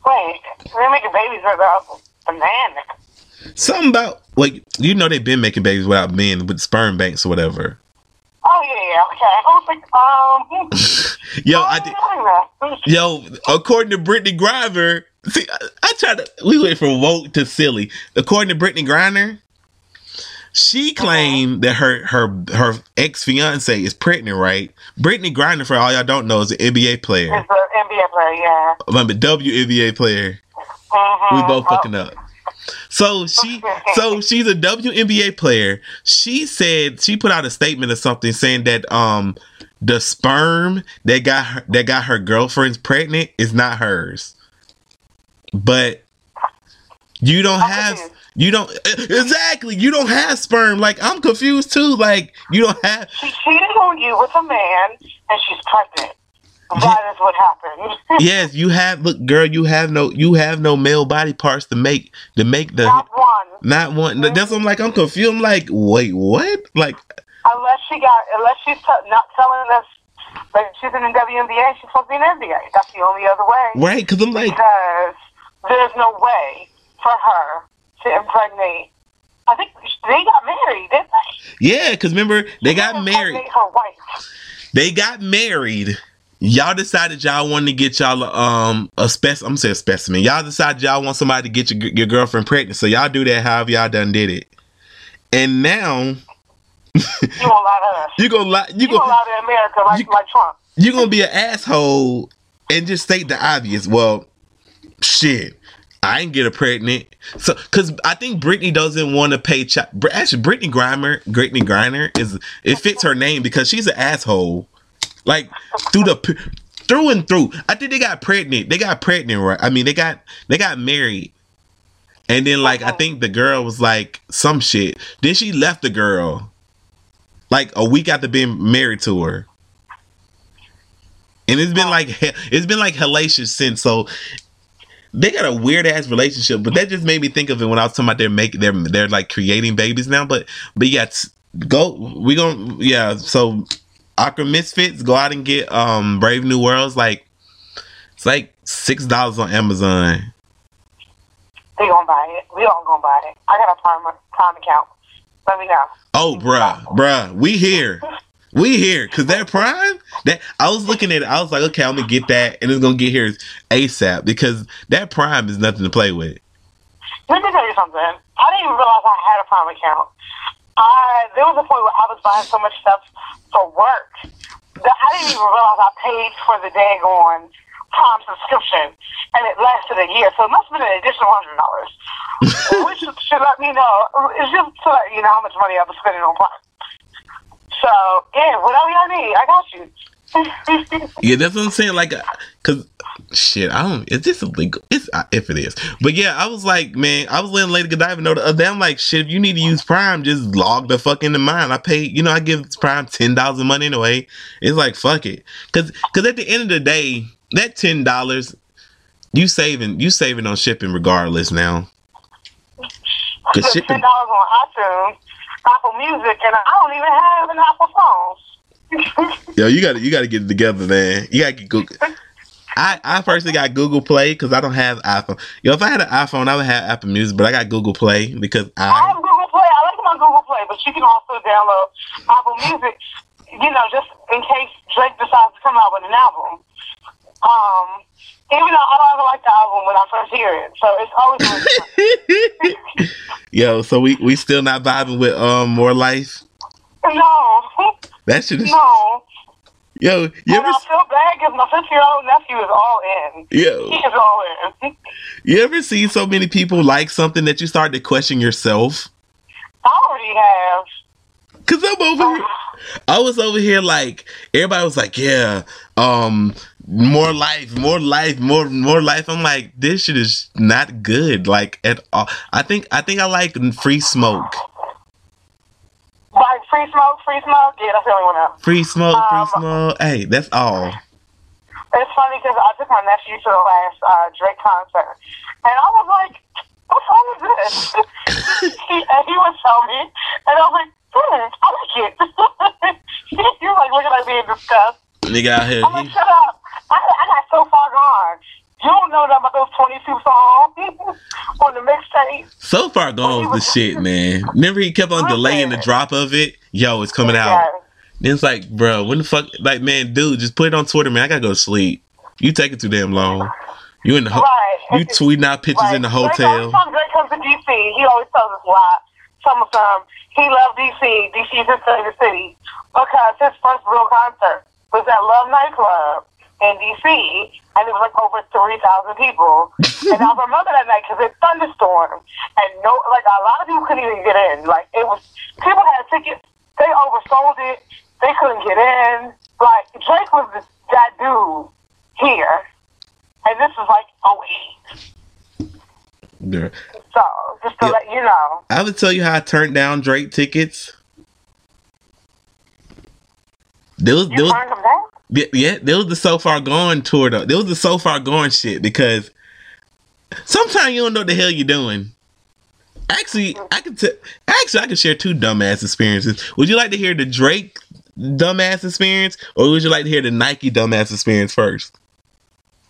Wait. They're making babies with a, a man. Something about like you know they've been making babies without men with sperm banks or whatever Oh, yeah, yeah. Okay. I was like, um. yo I did. Yo, according to Brittney Griner, see, I, I tried to. We went from woke to silly. According to Brittney Griner, she claimed that her her her ex fiance is pregnant. Right? Brittney Griner, for all y'all don't know, is an NBA player. It's the NBA player, yeah. I'm a WNBA player. Mm-hmm. We both fucking up. So she, so she's a WNBA player. She said she put out a statement or something saying that um the sperm that got her, that got her girlfriends pregnant is not hers, but you don't I'm have confused. you don't exactly you don't have sperm. Like I'm confused too. Like you don't have She cheated on you with a man, and she's pregnant. That is what happened. yes you have look girl you have no you have no male body parts to make to make the Not one. not one. That's what I'm like. I'm confused. I'm like, wait, what? Like, Unless she got, unless she's t- not telling us like she's in the WNBA, she's supposed to be in the NBA. That's the only other way. right? Because I'm like, Because there's no way for her to impregnate. I think they got married, didn't they? yeah. Because remember, they got married. Her wife. They got married. Y'all decided y'all wanted to get y'all um a spec. I'm gonna say a specimen. Y'all decided y'all want somebody to get your your girlfriend pregnant. So y'all do that however y'all done did it. And now You won't lie to us. you gonna lie. You You gonna gonna lie to America like you- like Trump. you gonna be an asshole and just state the obvious. Well, shit. I ain't get her pregnant. So, cause I think Brittney doesn't want to pay child. Actually, Brittney Griner, Brittney Griner is it fits her name because she's an asshole. Like through the through and through. I think they got pregnant. They got pregnant, right? I mean, they got they got married, and then like I think the girl was like some shit. Then she left the girl, like a week after being married to her. And it's been like it's been like hellacious since. So they got a weird ass relationship, but that just made me think of it when I was talking about they're making they're they're like creating babies now. But but yeah, go we gonna yeah. So Awkward Misfits go out and get um Brave New Worlds like it's like six dollars on Amazon. They gonna buy it. We all gonna buy it. I got a prime prime account. Let me know. Oh, bruh, bruh, we here. We here. Cause that prime, that I was looking at it, I was like, okay, I'm gonna get that and it's gonna get here ASAP because that prime is nothing to play with. Let me tell you something. I didn't even realize I had a prime account. I there was a point where I was buying so much stuff for work that I didn't even realize I paid for the daggone prime subscription, and it lasted a year. So it must have been an additional hundred dollars, which should let me know. It's just to let you know how much money I was spending on prime. So yeah, whatever y'all need, I got you. Yeah, that's what I'm saying. Like, uh, cause shit, I don't. Is this illegal? It's uh, if it is. But yeah, I was like, man, I was letting Lady Godiva know the other day. I'm like, shit, if you need to use Prime, just log the fuck into mine. I pay, you know, I give Prime ten dollars a month anyway. It's like fuck it, cause cause at the end of the day, that ten dollars, you saving you saving on shipping regardless now. Cause Ten shipping, dollars on iTunes, Apple Music, and I don't even have an Apple phone. yo, you got to you got to get it together, man. You got to get Google. I, I personally got Google Play because I don't have iPhone. Yo, if I had an iPhone, I would have Apple Music, but I got Google Play because I I have Google Play. I like my Google Play, but you can also download Apple Music. You know, just in case Drake decides to come out with an album. Um, even though I don't ever like the album when I first hear it, so it's always Yo, so we we still not vibing with um more life. no, That shit is no. Yo. You ever I feel bad because my fifty-year-old nephew is all in. yo He is all in. you ever see so many people like something that you start to question yourself? I already have. Cause I'm over here. I was over here like everybody was like, yeah, um, more life, more life, more more life. I'm like, this shit is not good, like at all. I think I think I like free smoke. Like free smoke, free smoke. Yeah, that's the only one out. Free smoke, free Um, smoke. Hey, that's all. It's funny because I took my nephew to the last uh, Drake concert, and I was like, "What song is this?" he, and he would tell me, and I was like, hmm, "I like it." You're like looking at me in disgust. Nigga out here. I'm like, he- "Shut up! I, I got so far gone. You don't know nothing about those 22 songs on the mixtape." So far gone was the shit, man. Remember he kept on delaying the drop of it. Yo, it's coming out. Then it's like, bro, when the fuck? Like, man, dude, just put it on Twitter, man. I gotta go to sleep. You take it too damn long. You in the ho- Right. you tweeting out pictures in the hotel. Time Drake comes to DC, he always tells us why. Some of them, he loved DC. DC is his favorite city because his first real concert was at Love Nightclub in DC, and it was like over three thousand people. and I remember that night because it thunderstormed, and no, like a lot of people couldn't even get in. Like it was, people had tickets, they oversold it, they couldn't get in. Like Drake was this, that dude here, and this was like 08. There. So, just to Yeah. let you know. I would tell you how I turned down Drake tickets. There was, there was, yeah, yeah, there was the so far gone tour though. There was the so far gone shit because sometimes you don't know what the hell you're doing. Actually, I could t- actually I could share two dumbass experiences. Would you like to hear the Drake dumbass experience, or would you like to hear the Nike dumbass experience first?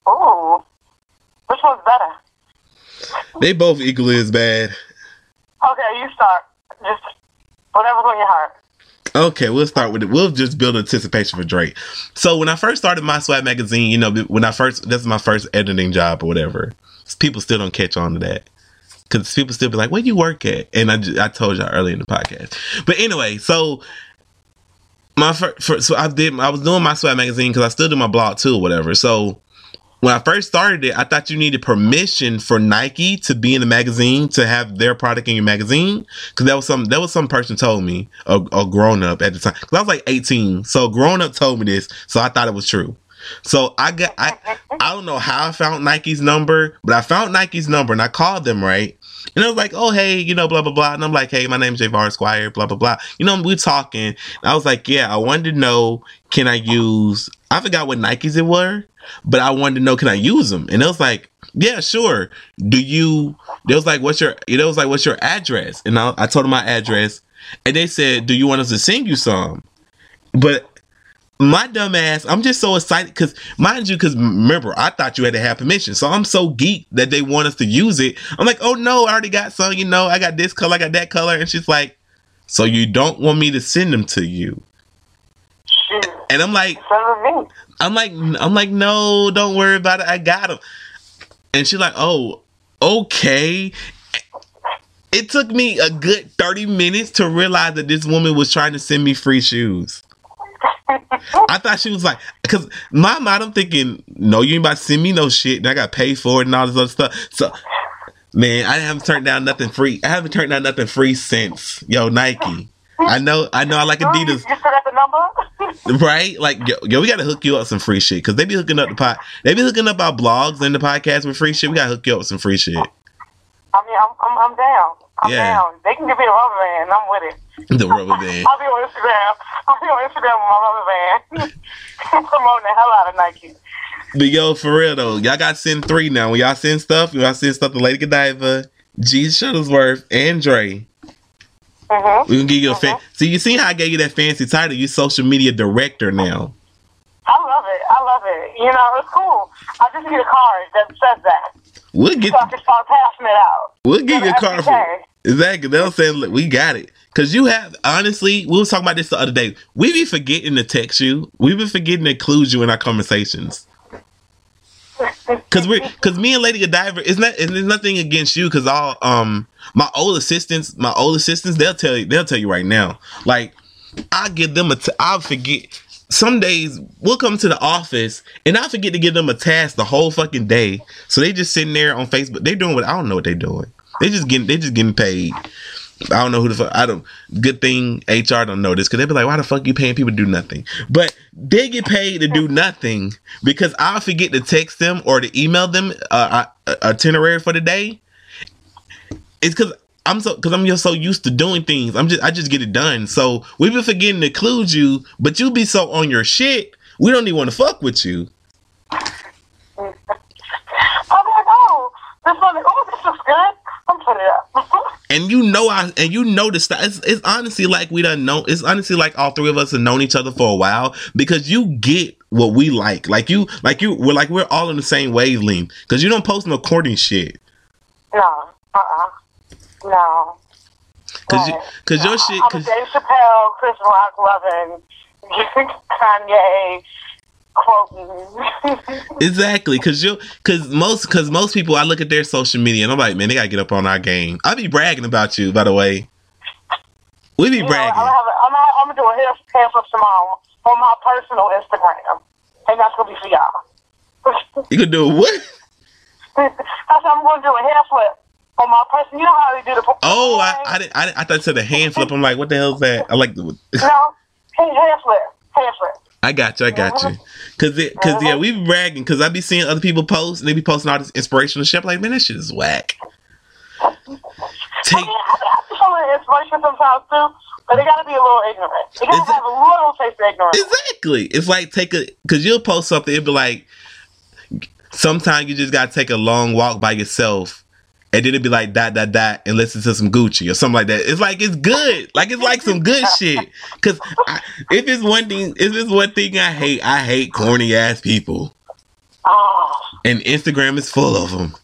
Oh, Which one's better? They both equally as bad. Okay, you start. Just whatever's on your heart. Okay, we'll start with it. We'll just build anticipation for Drake. So when I first started my swag magazine, you know, when I first this is my first editing job or whatever, people still don't catch on to that because people still be like, "Where you work at?" And I ju- I told y'all earlier in the podcast. But anyway, so my first, so I did I was doing my swag magazine because I still do my blog too whatever. So when I first started it, I thought you needed permission for Nike to be in the magazine to have their product in your magazine because that was some that was some person told me a, a grown up at the time because I was like 18, so grown up told me this, so I thought it was true. So I got I I don't know how I found Nike's number, but I found Nike's number and I called them right. And I was like, oh hey, you know, blah blah blah. And I'm like, hey, my name's Javar Squire, blah blah blah. You know, we talking. And I was like, yeah, I wanted to know, can I use? I forgot what Nikes it were, but I wanted to know, can I use them? And it was like, yeah, sure. Do you? It was like, what's your? It was like, what's your address? And I, I told them my address, and they said, do you want us to sing you some? But my dumb ass, I'm just so excited because, mind you, because remember, I thought you had to have permission. So I'm so geek that they want us to use it. I'm like, oh no, I already got some, you know, I got this color, I got that color. And she's like, so you don't want me to send them to you? Shoot. And I'm like, Send them me. I'm like, I'm like, no, don't worry about it. I got them. And she's like, oh, okay. It took me a good 30 minutes to realize that this woman was trying to send me free shoes. I thought she was like, because my mind, I'm thinking, no, you ain't about to send me no shit. And I got paid for it and all this other stuff. So, man, I haven't turned down nothing free. I haven't turned down nothing free since, yo, Nike. I know, I know. I like You Adidas, still got the number? right? Like, yo, yo, we gotta hook you up some free shit because they be hooking up the pod, they be hooking up our blogs and the podcast with free shit. We gotta hook you up with some free shit. I mean, I'm, I'm, I'm down. I'm Yeah. down. They can give me a rubber band. I'm with it. The rubber band. I'll be on Instagram. I'll be on Instagram with my rubber band. Promoting the hell out of Nike. But yo, for real though, y'all got send three now. When y'all send stuff, y'all send stuff to Lady Godiva, G Shuttlesworth, and Dre. Mm-hmm. We gonna give you a fan. See, you see how I gave you that fancy title? You social media director now. I love it. I love it. You know, it's cool. I just need a card that says that. We'll get I start passing it out. we'll give you a Every for exactly. They'll say look, we got it. Cause you have honestly, we was talking about this the other day. We be forgetting to text you. We be forgetting to include you in our conversations. Cause we, cause me and Lady Godiva, it's not, and there's nothing against you. Cause all, um, my old assistants, my old assistants, they'll tell you, they'll tell you right now. Like, I give them a, t- I'll forget. Some days we'll come to the office and I forget to give them a task the whole fucking day. So they just sitting there on Facebook. They're doing what I don't know what they're doing. They just getting, they just getting paid. I don't know who the fuck. I don't. Good thing HR don't know this because they be like, "Why the fuck you paying people to do nothing?" But they get paid to do nothing because I forget to text them or to email them uh, uh, itinerary for the day. It's because I'm so because I'm just so used to doing things. I'm just I just get it done. So we've been forgetting to include you, but you be so on your shit. We don't even want to fuck with you. I'm like, oh, this one, oh, this looks good. I'm putting it up. and you know I and you know the style. It's, it's honestly like we don't know. It's honestly like all three of us have known each other for a while because you get what we like. Like you, like you, we're like we're all in the same wavelength because you don't post no corny shit. no, uh-uh. No. Cause you, cause your shit. I'm Dave Chappelle, Chris Rock loving, Kanye quoting. exactly. Cause you, cause most, cause most people, I look at their social media and I'm like, man, they gotta get up on our game. I be bragging about you, by the way. We be You know, bragging. I'm, gonna a, I'm, gonna, I'm gonna do a hair, hair flip tomorrow on my personal Instagram, and that's gonna be for y'all. You could do what? that's how I'm gonna do a hair flip on my person. You know how they do the. Oh, I, I I I thought you said a hand flip. I'm like, what the hell is that? I like the. No, hair flip, hair flip. I got you. I got you. Mm-hmm. Cause it, cause yeah, uh-huh. we be bragging. Cause I be seeing other people post and they be posting all this inspirational shit. I'm like, man, that shit is whack. Take. I mean, I, I be inspiration sometimes too, but they gotta be a little ignorant. They gotta it- have a little taste of ignorance. exactly. It's like take a cause you'll post something. It'd be like sometimes you just gotta take a long walk by yourself. And then it'd be like dot dot dot and listen to some Gucci or something like that. It's like it's good, like it's like some good shit. Cause I, if it's one thing, if it's one thing I hate, I hate corny ass people, Oh, and Instagram is full of them.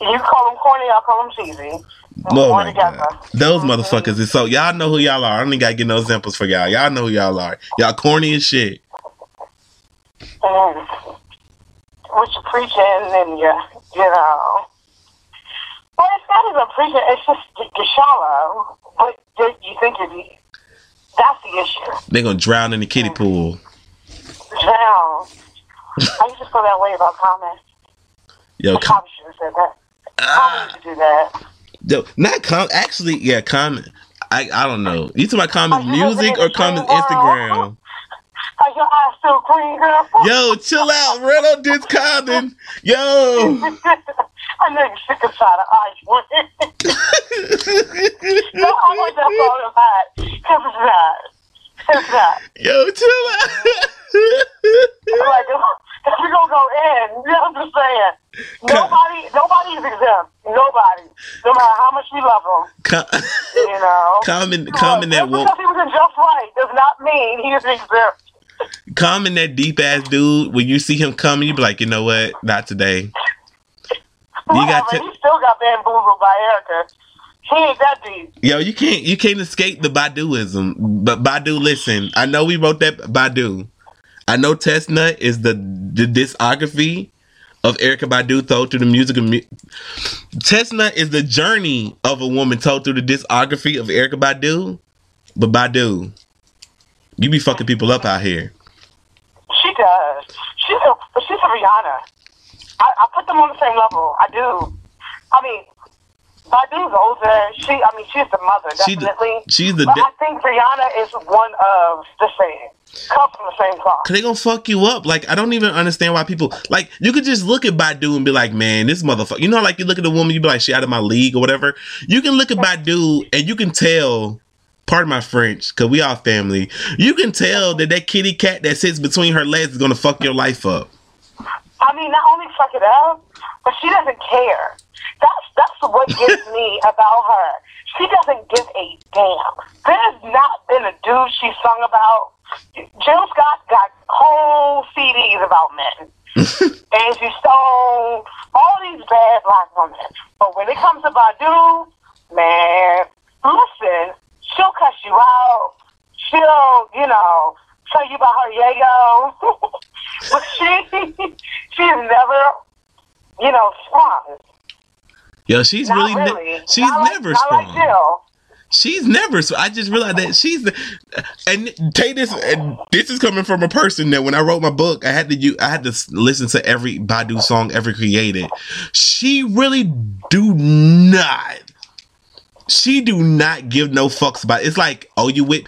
you call them corny, I call them cheesy. Oh my god, those motherfuckers is so y'all know who y'all are. I don't even gotta get no examples for y'all. Y'all know who y'all are. Y'all corny as shit. Mm. What you preaching and you, you know. Well, it's not even preaching, it's just you're shallow. But you you think you're. That's the issue. They're gonna drown in the kiddie mm-hmm. pool. Now, I used to feel that way about comments. Yo, I com- should have said that. I need ah. to do that. yo, not com. Actually, yeah, comment. I I don't know. You talking about comments music or comments? Instagram? Are your eyes still green, girl? Yo, chill out. Don't diss Common. Yo. I know you're sick tired of ice. no, I want that song of hot. Because it's not. It's not. Yo, chill out. Like, if, we're going to go in, you know what I'm saying? Nobody, nobody is exempt. Nobody. No matter how much we love them, Com- you know. Common, common that Just woke. because he was in Just Wright does not mean he is exempt. Common that deep ass dude. When you see him coming, you be like, you know what? Not today. You got to- he still got bamboozled by Erykah. He ain't that deep. Yo, you can't you can't escape the Baduism. But Badu, listen, I know we wrote that Badu. I know Testnut is the the discography of Erykah Badu told through the music of mu- Testnut is the journey of a woman told through the discography of Erykah Badu. But Badu, you be fucking people up out here. She does. She's a, but she's a Rihanna. I, I put them on the same level. I do. I mean, Badu's older. She, I mean, she's the mother, She the- definitely. she's the But I think Rihanna is one of the same. Come from the same cloth. Cause they gonna fuck you up. Like I don't even understand why people like you could just look at Badu and be like, man, this motherfucker. You know, like you look at a woman, you be like, she out of my league or whatever. You can look at Badu and you can tell. Pardon my French, cause we all family. You can tell that that kitty cat that sits between her legs is gonna fuck your life up. I mean, not only fuck it up, but she doesn't care. That's that's what gets me about her. She doesn't give a damn. There's not been a dude she sung about. Jill Scott got whole CDs about men. and she stole all these bad black women. But when it comes to Badu, man, listen, she'll cuss you out. She'll, you know, tell you about her Yago. but she, she's never, you know, sprung. Yo, she's Not really, ne- she's Not like- never not. Like Jill. She's never. So I just realized that she's the. And take this. And this is coming from a person that when I wrote my book, I had to. You, I had to listen to every Badu song ever created. She really do not. She do not give no fucks about. It's like, oh, you with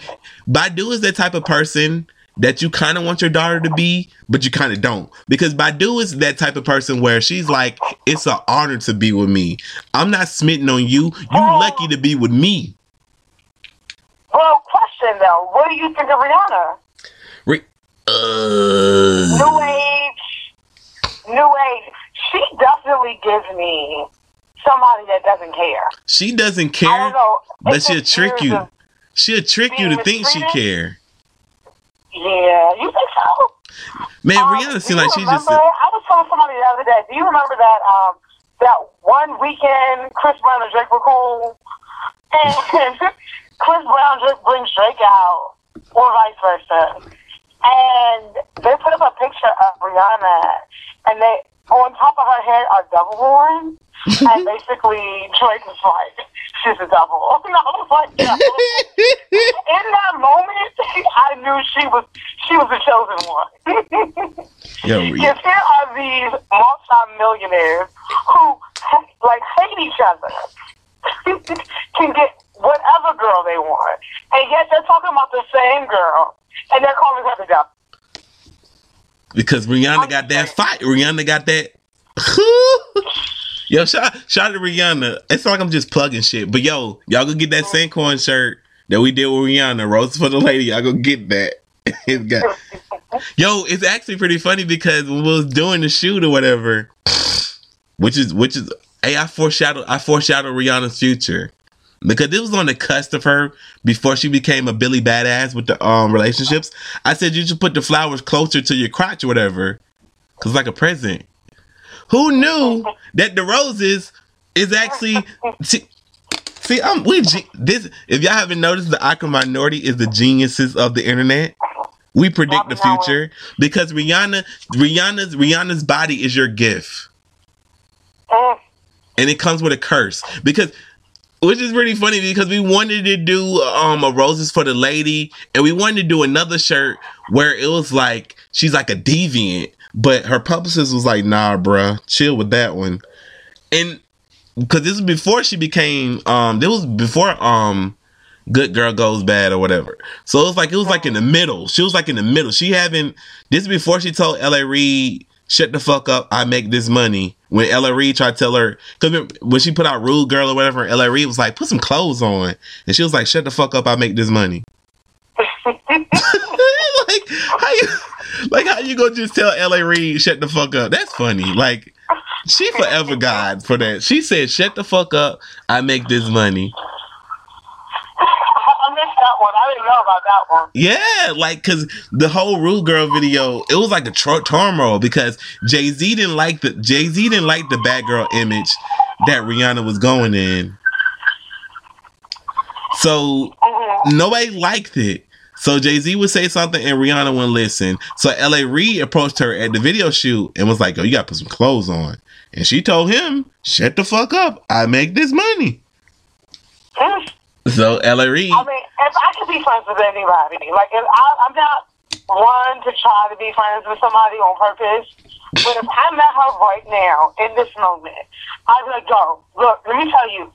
Badu is the type of person that you kind of want your daughter to be, but you kind of don't. Because Badu is that type of person where she's like, it's an honor to be with me. I'm not smitten on you. You Oh. lucky to be with me. Well, question though, what do you think of Rihanna? Re- uh, New age, new age. She definitely gives me somebody that doesn't care. she doesn't care, know. but she'll trick you. of- She'll trick you to think she care. yeah, you think so? Man, Um, Rihanna you like she just. remember- I was telling somebody the other day. Do you remember that um that one weekend Chris Brown and Drake were cool, and Chris Brown just brings Drake out, or vice versa, and they put up a picture of Rihanna, and they on top of her head are double horns, and basically Drake was like, "She's a double." And I was like, "No." in that moment, I knew she was she was the chosen one. Yo, Because here are these multi-millionaires who like hate each other, can get whatever girl they want, and yet they're talking about the same girl, and they're calling her the devil. Because Rihanna got that fight. Rihanna got that. yo, shout shout out to Rihanna. It's not like I'm just plugging shit, but yo, y'all go get that Sancorn shirt that we did with Rihanna. Roses for the lady. Y'all go get that. it's got. Yo, it's actually pretty funny because when we was doing the shoot or whatever, which is which is hey, I foreshadowed I foreshadowed Rihanna's future. Because this was on the cusp of her before she became a Billy badass with the um relationships. I said you should put the flowers closer to your crotch or whatever. Cause like a present. Who knew that the roses is actually see, see I'm we this if y'all haven't noticed the Awkward minority is the geniuses of the internet. We predict the future because Rihanna Rihanna's Rihanna's body is your gift and it comes with a curse because which is really funny because we wanted to do um a roses for the lady and we wanted to do another shirt where it was like she's like a deviant but her publicist was like nah bruh chill with that one. And because this was before she became um this was before um good girl goes bad or whatever. So it was like it was like in the middle. She was like in the middle. She haven't this is before she told L.A. Reid shut the fuck up i make this money. When L.A. Reid tried to tell her because when she put out rude girl or whatever L.A. Reid was like put some clothes on. And she was like shut the fuck up i make this money. Like how you like how you gonna just tell L.A. Reid shut the fuck up? That's funny. Like she forever god for that. She said shut the fuck up i make this money one. I didn't know about that one. Yeah, like because the whole Rude Girl video, it was like a tr- turmoil because Jay Z didn't like the Jay Z didn't like the bad girl image that Rihanna was going in. So Mhm. nobody liked it. So Jay Z would say something and Rihanna wouldn't listen. So L.A. Reid approached her at the video shoot and was like, "Oh, you got to put some clothes on." And she told him, "Shut the fuck up! I make this money." Mm. So L.A. Reid, I mean, if I could be friends with anybody, like if I, I'm not one to try to be friends with somebody on purpose. But if I met her right now in this moment, I'd be like, "Yo, look, let me tell you,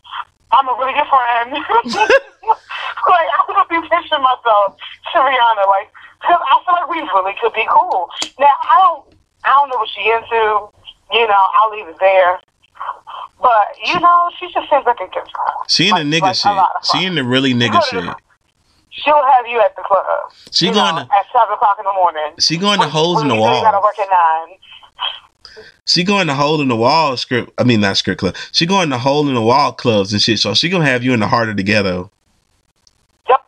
I'm a really good friend." like I would be picturing myself to Rihanna, like, cause I feel like we really could be cool. Now I don't, I don't know what she into. You know, I'll leave it there. But you know, she just seems like a good girl. She in the Like- nigga like shit. She in the really nigga shit. the- She'll have you at the club. She going know, to at seven o'clock in the morning. she going to holes in the wall. gotta work at nine. She going to hole in the wall script. I mean, not script club. She going to hole in the wall clubs and shit. So she gonna have you in the heart of the ghetto. Yep.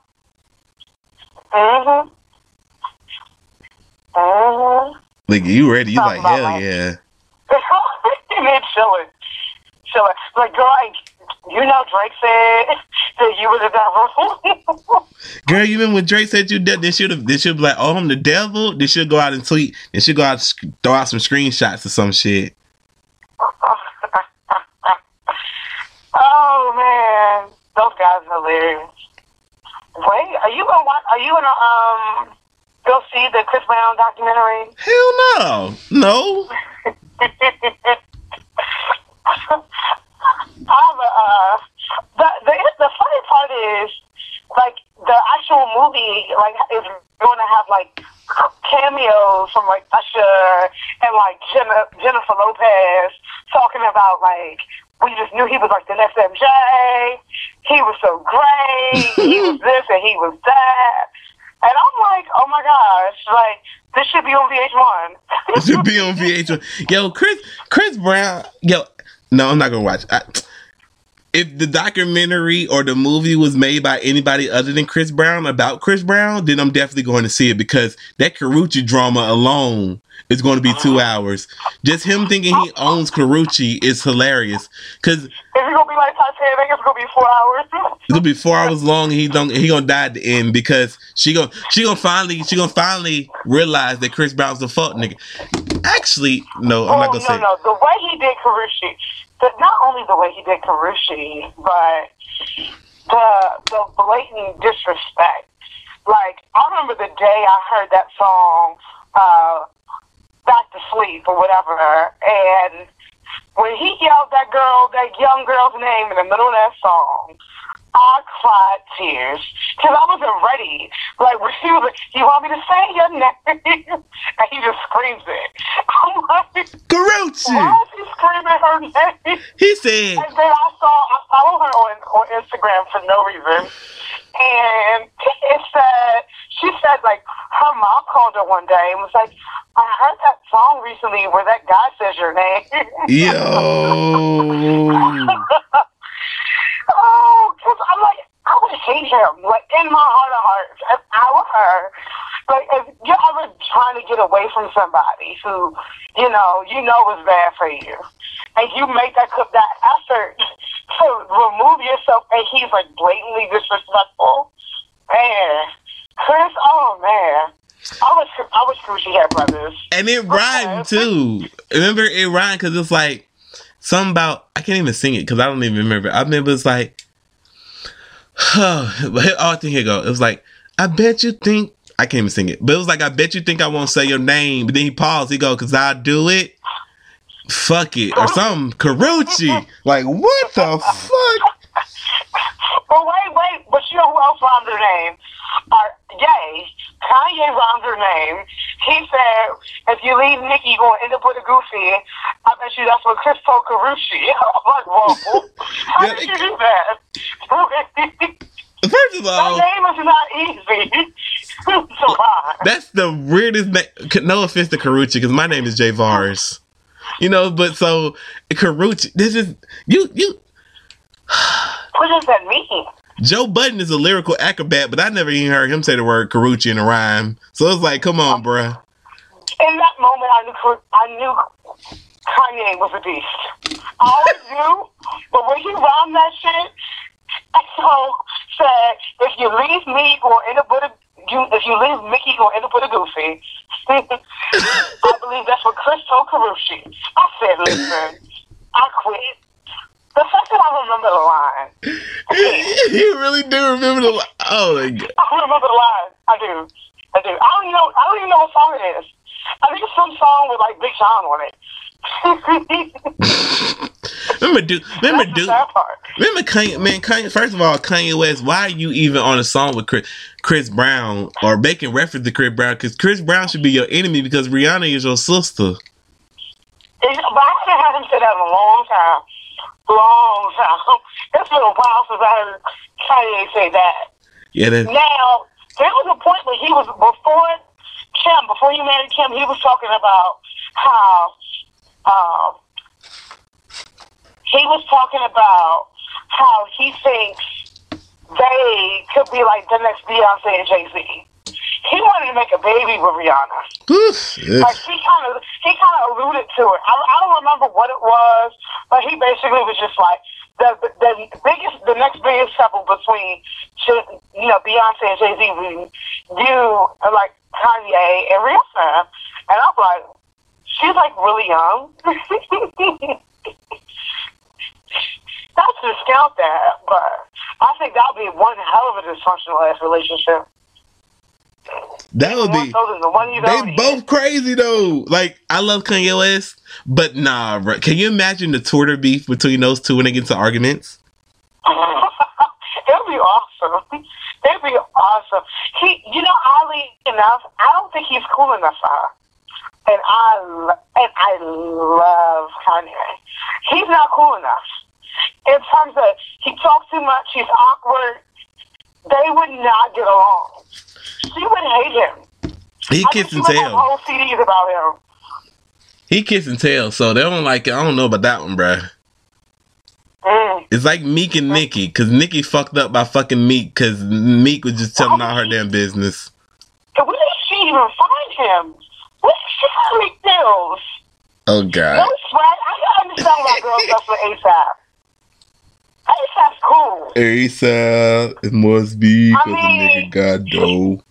Mhm. Mhm. Like you ready? You Talk like hell life. yeah. and then chilling, chilling. Like, girl, I, you know, Drake said that you were the devil. Girl, you remember when Drake said you dead? They should have. They should be like, "Oh, I'm the devil." They should go out and tweet. They should go out and throw out some screenshots or some shit. oh man, those guys are hilarious. Wait, are you gonna watch? Are you gonna um go see the Chris Brown documentary? Hell no, no. I'm uh, the the the funny part is like the actual movie like is going to have like cameos from like Usher and like Jenna, Jennifer Lopez talking about like we just knew he was like the next MJ. He was so great. he was this and he was that. And I'm like, oh my gosh, like this should be on VH1. It should be on VH1. Yo, Chris, Chris Brown. Yo, no, I'm not gonna watch. I, if the documentary or the movie was made by anybody other than Chris Brown about Chris Brown, then I'm definitely going to see it because that Karrueche drama alone is going to be two hours. Just him thinking he owns Karrueche is hilarious because If it's gonna be like Titanic, it's gonna be four hours. it's gonna be four hours long. And he don't. He gonna die at the end because she gonna she gonna finally she gonna finally realize that Chris Brown's the fuck nigga. Actually, no, I'm oh not gonna no, say. no, the way he did Karrueche, the, not only the way he did Karrueche, but the the blatant disrespect. Like I remember the day I heard that song, uh, "Back to Sleep" or whatever, and when he yelled that girl, that young girl's name in the middle of that song, I cried tears because I wasn't ready. Like when she was like, "You want me to say your name?" and he just screams it. I'm like, Karrueche. why is he screaming her name? He said, And then I saw, I follow her on, on Instagram for no reason. And it said, she said, like, her mom called her one day and was like, I heard that song recently where that guy says your name. "Yo, oh, because I'm like, I would hate him. Like, in my heart of hearts, if I were her, like, if you're ever trying to get away from somebody who, you know, you know is bad for you, and you make that that effort to remove yourself, and he's like blatantly disrespectful, man. Chris, oh man, I was, I wish Gucci had brothers. and it rhymed too. Remember it rhymed because it's like something about I can't even sing it because I don't even remember. I remember it's like, oh, I think here go. It was like, I bet you think I can't even sing it, but it was like, I bet you think I won't say your name. But then he paused. He go, cause I do it. Fuck it or something. Karrueche. Like what the fuck? But wait, wait, but you know who else rhymed her name? Uh, Ye. Kanye rhymed her name. He said, if you leave Nicki, you're going to end up with a goofy. I bet you that's what Chris told Karrueche. I'm like, whoa. How Yeah, did you do that? First of all, name is not easy rhyme. That's the weirdest name. No offense to Karrueche, because my name is Jay Vars. You know, but so Karrueche, this is you. You What does that mean? Joe Budden is a lyrical acrobat, but I never even heard him say the word Karrueche in a rhyme. So it's like, come on, bruh. In that moment, I knew I knew Kanye was a beast. I always knew, but when he rhymed that shit, I so said, if you leave me, you gonna end up with a you. If you leave Mickey, you gonna end up with a goofy. I believe that's what Chris told Karrueche. I said, listen, I quit. The fact that I remember the line, you really do remember the? li- Oh my god! I remember the line. I do. I do. I don't even know. I don't even know what song it is. I think it's some song with like Big Sean on it. remember, dude. Remember, That's the dude. sad part. Remember, Kanye. Man, Kanye. First of all, Kanye West. Why are you even on a song with Chris, Chris Brown or making reference to Chris Brown? Because Chris Brown should be your enemy because Rihanna is your sister. It's, but I haven't him say that in a long time. Long time. It's been a while since I heard Kanye say that. Yeah, that, Now, there was a point where he was, before Kim, before you married Kim, he was talking about how, um, he was talking about how he thinks they could be like the next Beyonce and Jay Z. He wanted to make a baby with Rihanna. Like he kind of he kind of alluded to it. I, I don't remember what it was, but he basically was just like the the, the biggest, the next biggest couple between you know Beyonce and Jay Z, you and like Kanye and Rihanna, and I'm like, she's like really young. Not to discount that, but I think that would be one hell of a dysfunctional ass relationship. That would be. the They both crazy though. Like I love Kanye West, but nah, bro. Can you imagine the Twitter beef between those two when they get into arguments? It'd be awesome. It'd be awesome. He, you know, oddly enough, I don't think he's cool enough for her. And I, and I love Kanye. He's not cool enough. In terms of, he talks too much, he's awkward. They would not get along. She wouldn't hate him. He I kiss and tell. whole CDs about him. He kiss and tell. So they don't like. It. I don't know about that one, bruh. Mm. It's like Meek and Nicki, because Nicki fucked up by fucking Meek, because Meek was just telling all her damn business. Where did she even find him? Where did she find Mills? Oh No sweat. I can understand why girls go for ASAP. ASAP's cool. ASAP, it must be I because the nigga got dough.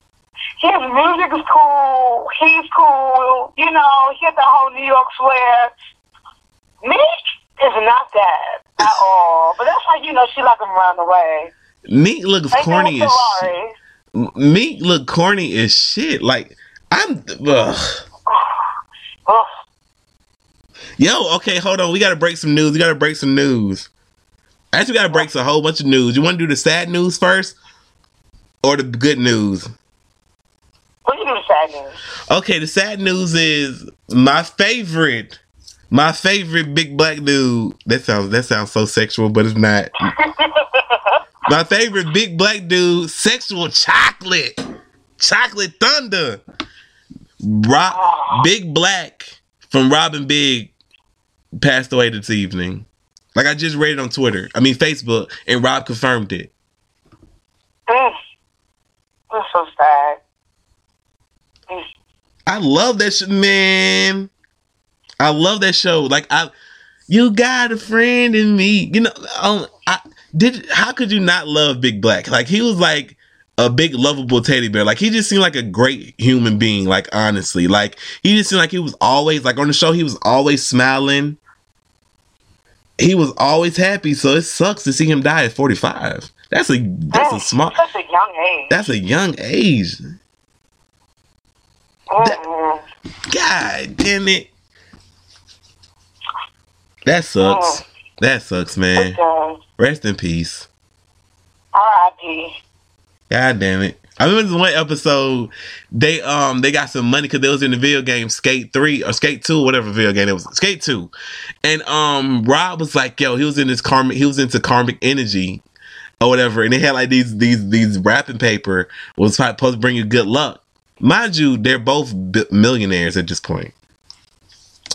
His music is cool. He's cool. You know, he got the whole New York flair. Meek is not that at all. But that's how you know she like him around the way. Meek looks Ain't corny as shit. Meek look corny as shit. Like I'm. Ugh. Ugh. Yo, okay, hold on. We gotta break some news. We gotta break some news. Actually, we gotta break a whole bunch of news. You want to do the sad news first, or the good news? What you do sad news? Okay, the sad news is my favorite, my favorite big black dude. That sounds that sounds so sexual, but it's not. My favorite big black dude, sexual chocolate, chocolate thunder. Rob, big black from Rob and Big passed away this evening. Like I just read it on Twitter. I mean Facebook, and Rob confirmed it. Mm. That's so sad. Mm. I love that shit, man. I love that show. Like I, you got a friend in me. You know, um, I did. How could you not love Big Black? Like he was like a big lovable teddy bear. Like he just seemed like a great human being. Like honestly, like he just seemed like he was always like on the show. He was always smiling. He was always happy. So it sucks to see him die at forty five. That's a that's a Mm. small. Such a young age. That's a young age. Mm. God damn it. That sucks. That sucks, man. Okay. Rest in peace. R.I.P. God damn it. I remember this one episode they um they got some money because they was in the video game Skate 3 or Skate 2, whatever video game it was. Skate 2. And um Rob was like, yo, he was in this karmic he was into karmic energy or whatever. And they had like these these these wrapping paper was supposed to bring you good luck. Mind you, they're both millionaires at this point.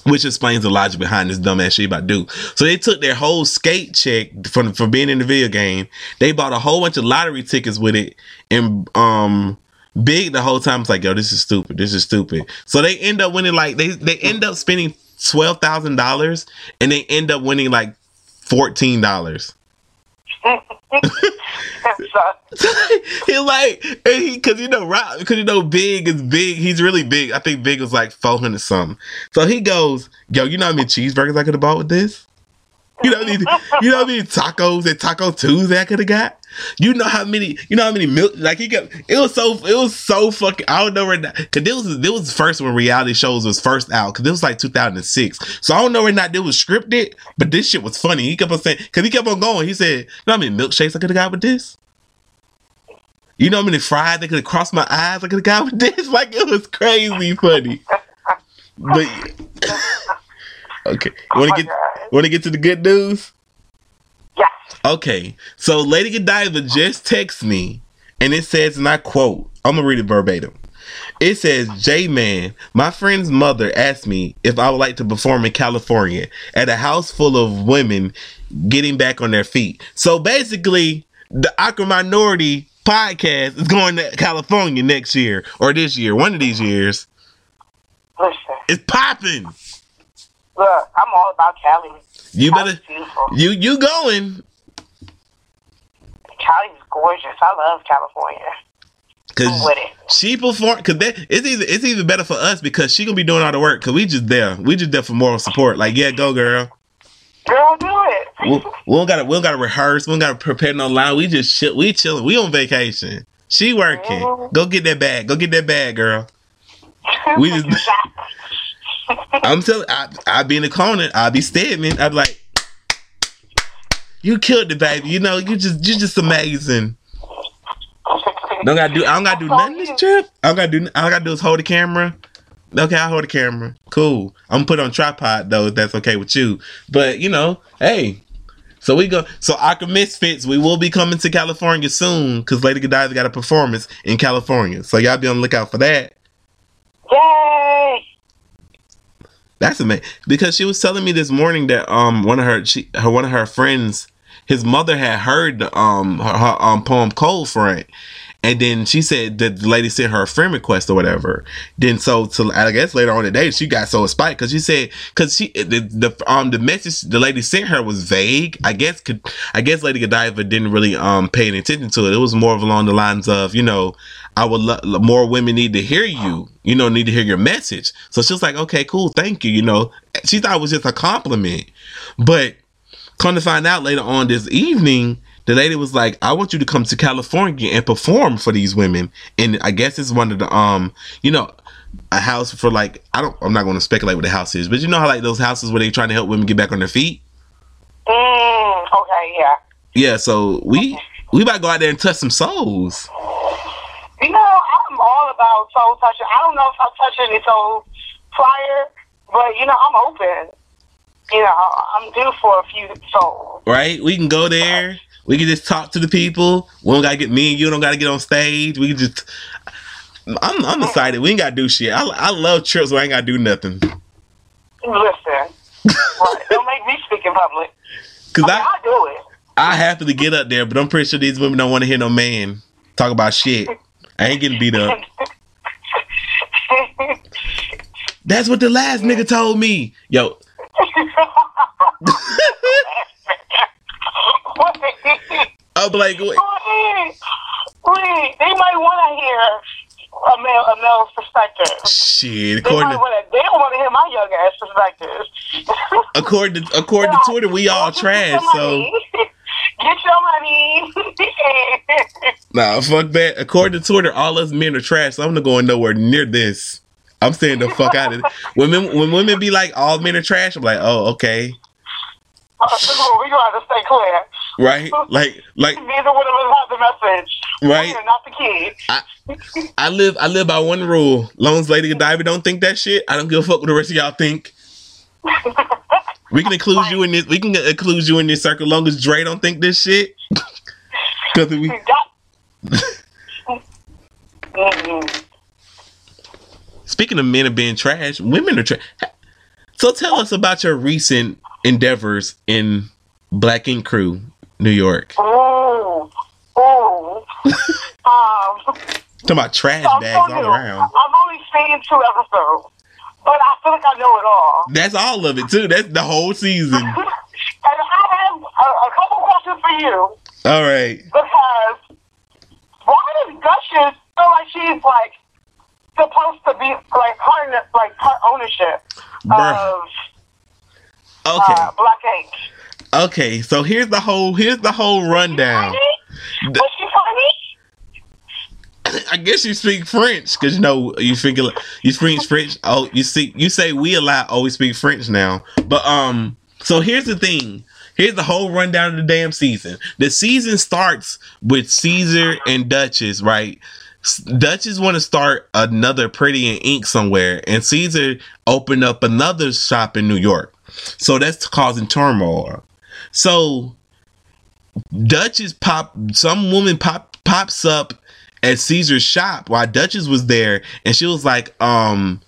Which explains the logic behind this dumbass shit about do. So they took their whole skate check from for being in the video game. They bought a whole bunch of lottery tickets with it, and um, Big the whole time it's like, "Yo, this is stupid. This is stupid." So they end up winning like they they end up spending twelve thousand dollars, and they end up winning like fourteen dollars. He like and he because you know Rob because you know Big is big. He's really big. I think Big was like four hundred something. So he goes, "Yo, you know how many cheeseburgers I could have bought with this?" You many, you many tacos and Taco Tuesday I could have got. You know how many, you know how many milk. Like he got. It was so, it was so fucking. I don't know where not because this was, this was first when reality shows was first out because it was like 2006. So I don't know where not it was scripted, but this shit was funny. He kept on saying because he kept on going. He said, "You know how many milkshakes I could have got with this." You know how many fries that could have crossed my eyes I could have got with this? Like it was crazy funny. But okay, you want Oh to get want to get to the good news? Yes. Okay, so Lady Godiva just texted me, and it says, and I quote, I'm gonna read it verbatim. It says, J Man, my friend's mother asked me if I would like to perform in California at a house full of women getting back on their feet. So basically, the Awkward Minority podcast is going to California next year or this year, one of these years. Listen, It's popping. Look, I'm all about Cali. You Cali's better, beautiful. you you going? Cali's gorgeous. I love California. Cause I'm with it. she perform cause that it's either it's even better for us because she gonna be doing all the work cause we just there. We just there for moral support. Like, yeah, go girl. Girl, do it. We, we don't gotta we don't gotta rehearse, we don't gotta prepare no line. We just chill we chilling. We on vacation. She working. Go get that bag. Go get that bag, girl. We just I'm telling I I be in the corner, I be statement. I be like, You killed it, baby. You know, you just you just amazing. Don't gotta do I don't gotta do nothing this trip. I don't gotta do all I gotta do is hold the camera. Okay, I'll hold the camera. Cool. I'm gonna put on tripod though, if that's okay with you. But you know, hey. So we go so Aqua Misfits, we will be coming to California soon because Lady Godiva got a performance in California. So y'all be on the lookout for that. Yay! That's amazing. Because she was telling me this morning that um one of her she her one of her friends, his mother had heard um her, her um poem Cold Front. And then she said that the lady sent her a friend request or whatever. Then so to I guess later on the day she got so spiked because she said because she the, the um the message the lady sent her was vague. I guess could I guess Lady Godiva didn't really um pay any attention to it. It was more of along the lines of you know I would lo- more women need to hear you. You know need to hear your message. So she's like okay cool thank you. You know she thought it was just a compliment, but come to find out later on this evening, the lady was like, I want you to come to California and perform for these women. And I guess it's one of the um, you know, a house for like I don't I'm not gonna speculate what the house is, but you know how like those houses where they trying to help women get back on their feet? Mm, okay, yeah. Yeah, so we we about to go out there and touch some souls. I'm all about soul touching. I don't know if I'll touch any soul prior, but you know, I'm open. You know, I'm due for a few souls. Right? We can go there. We can just talk to the people. We don't gotta get me and you don't gotta get on stage. We can just I'm I'm excited. We ain't gotta do shit. I, I love trips where I ain't gotta do nothing. Listen, don't make me speak in public. Cause I, mean, I, I'll do it. I happily get up there, but I'm pretty sure these women don't want to hear no man talk about shit. I ain't getting beat up. That's what the last nigga told me. Yo, I'm like, wait, Wait, wait, they might want to hear a male, a male's perspective. shit. They According to want to. They don't want to hear my young ass perspective. according to according to Twitter, we all trash. So. get your money. nah, fuck that. According to Twitter, all us men are trash. So I'm not going nowhere near this. I'm staying the fuck out of it. When when women be like all men are trash, I'm like, oh okay, oh, we gonna have to stay clear. right? Like like Neither one of us have the message. Right. Not the kid. I live I live by one rule. Long as Lady Godiva don't think that shit, I don't give a fuck what the rest of y'all think. We can include you in this. We can include you in this circle. Long as Dre don't think this shit. Because we speaking of men of being trash, women are trash. So tell us about your recent endeavors in Black Ink Crew, New York. Oh, Ooh. um, Talking about trash so bags all around. I've only seen two episodes, but I feel like I know it all. That's all of it too. That's the whole season. and I have a, a couple questions for you All right. because why does Gushers feel like she's like supposed to be like part like part ownership Bruh. of Okay. uh, Black Ink? Okay, so here's the whole here's the whole rundown. Funny? Was she I guess you speak French because you know you speak you speak French. Oh, you see, you say we a lot. Oh, we speak French now. But um, so here's the thing. Here's the whole rundown of the damn season. The season starts with Caesar and Duchess, right? Duchess want to start another Pretty in Ink somewhere, and Caesar opened up another shop in New York. So that's causing turmoil. So Duchess pop some woman pop pops up at Caesar's shop while Duchess was there, and she was like, um,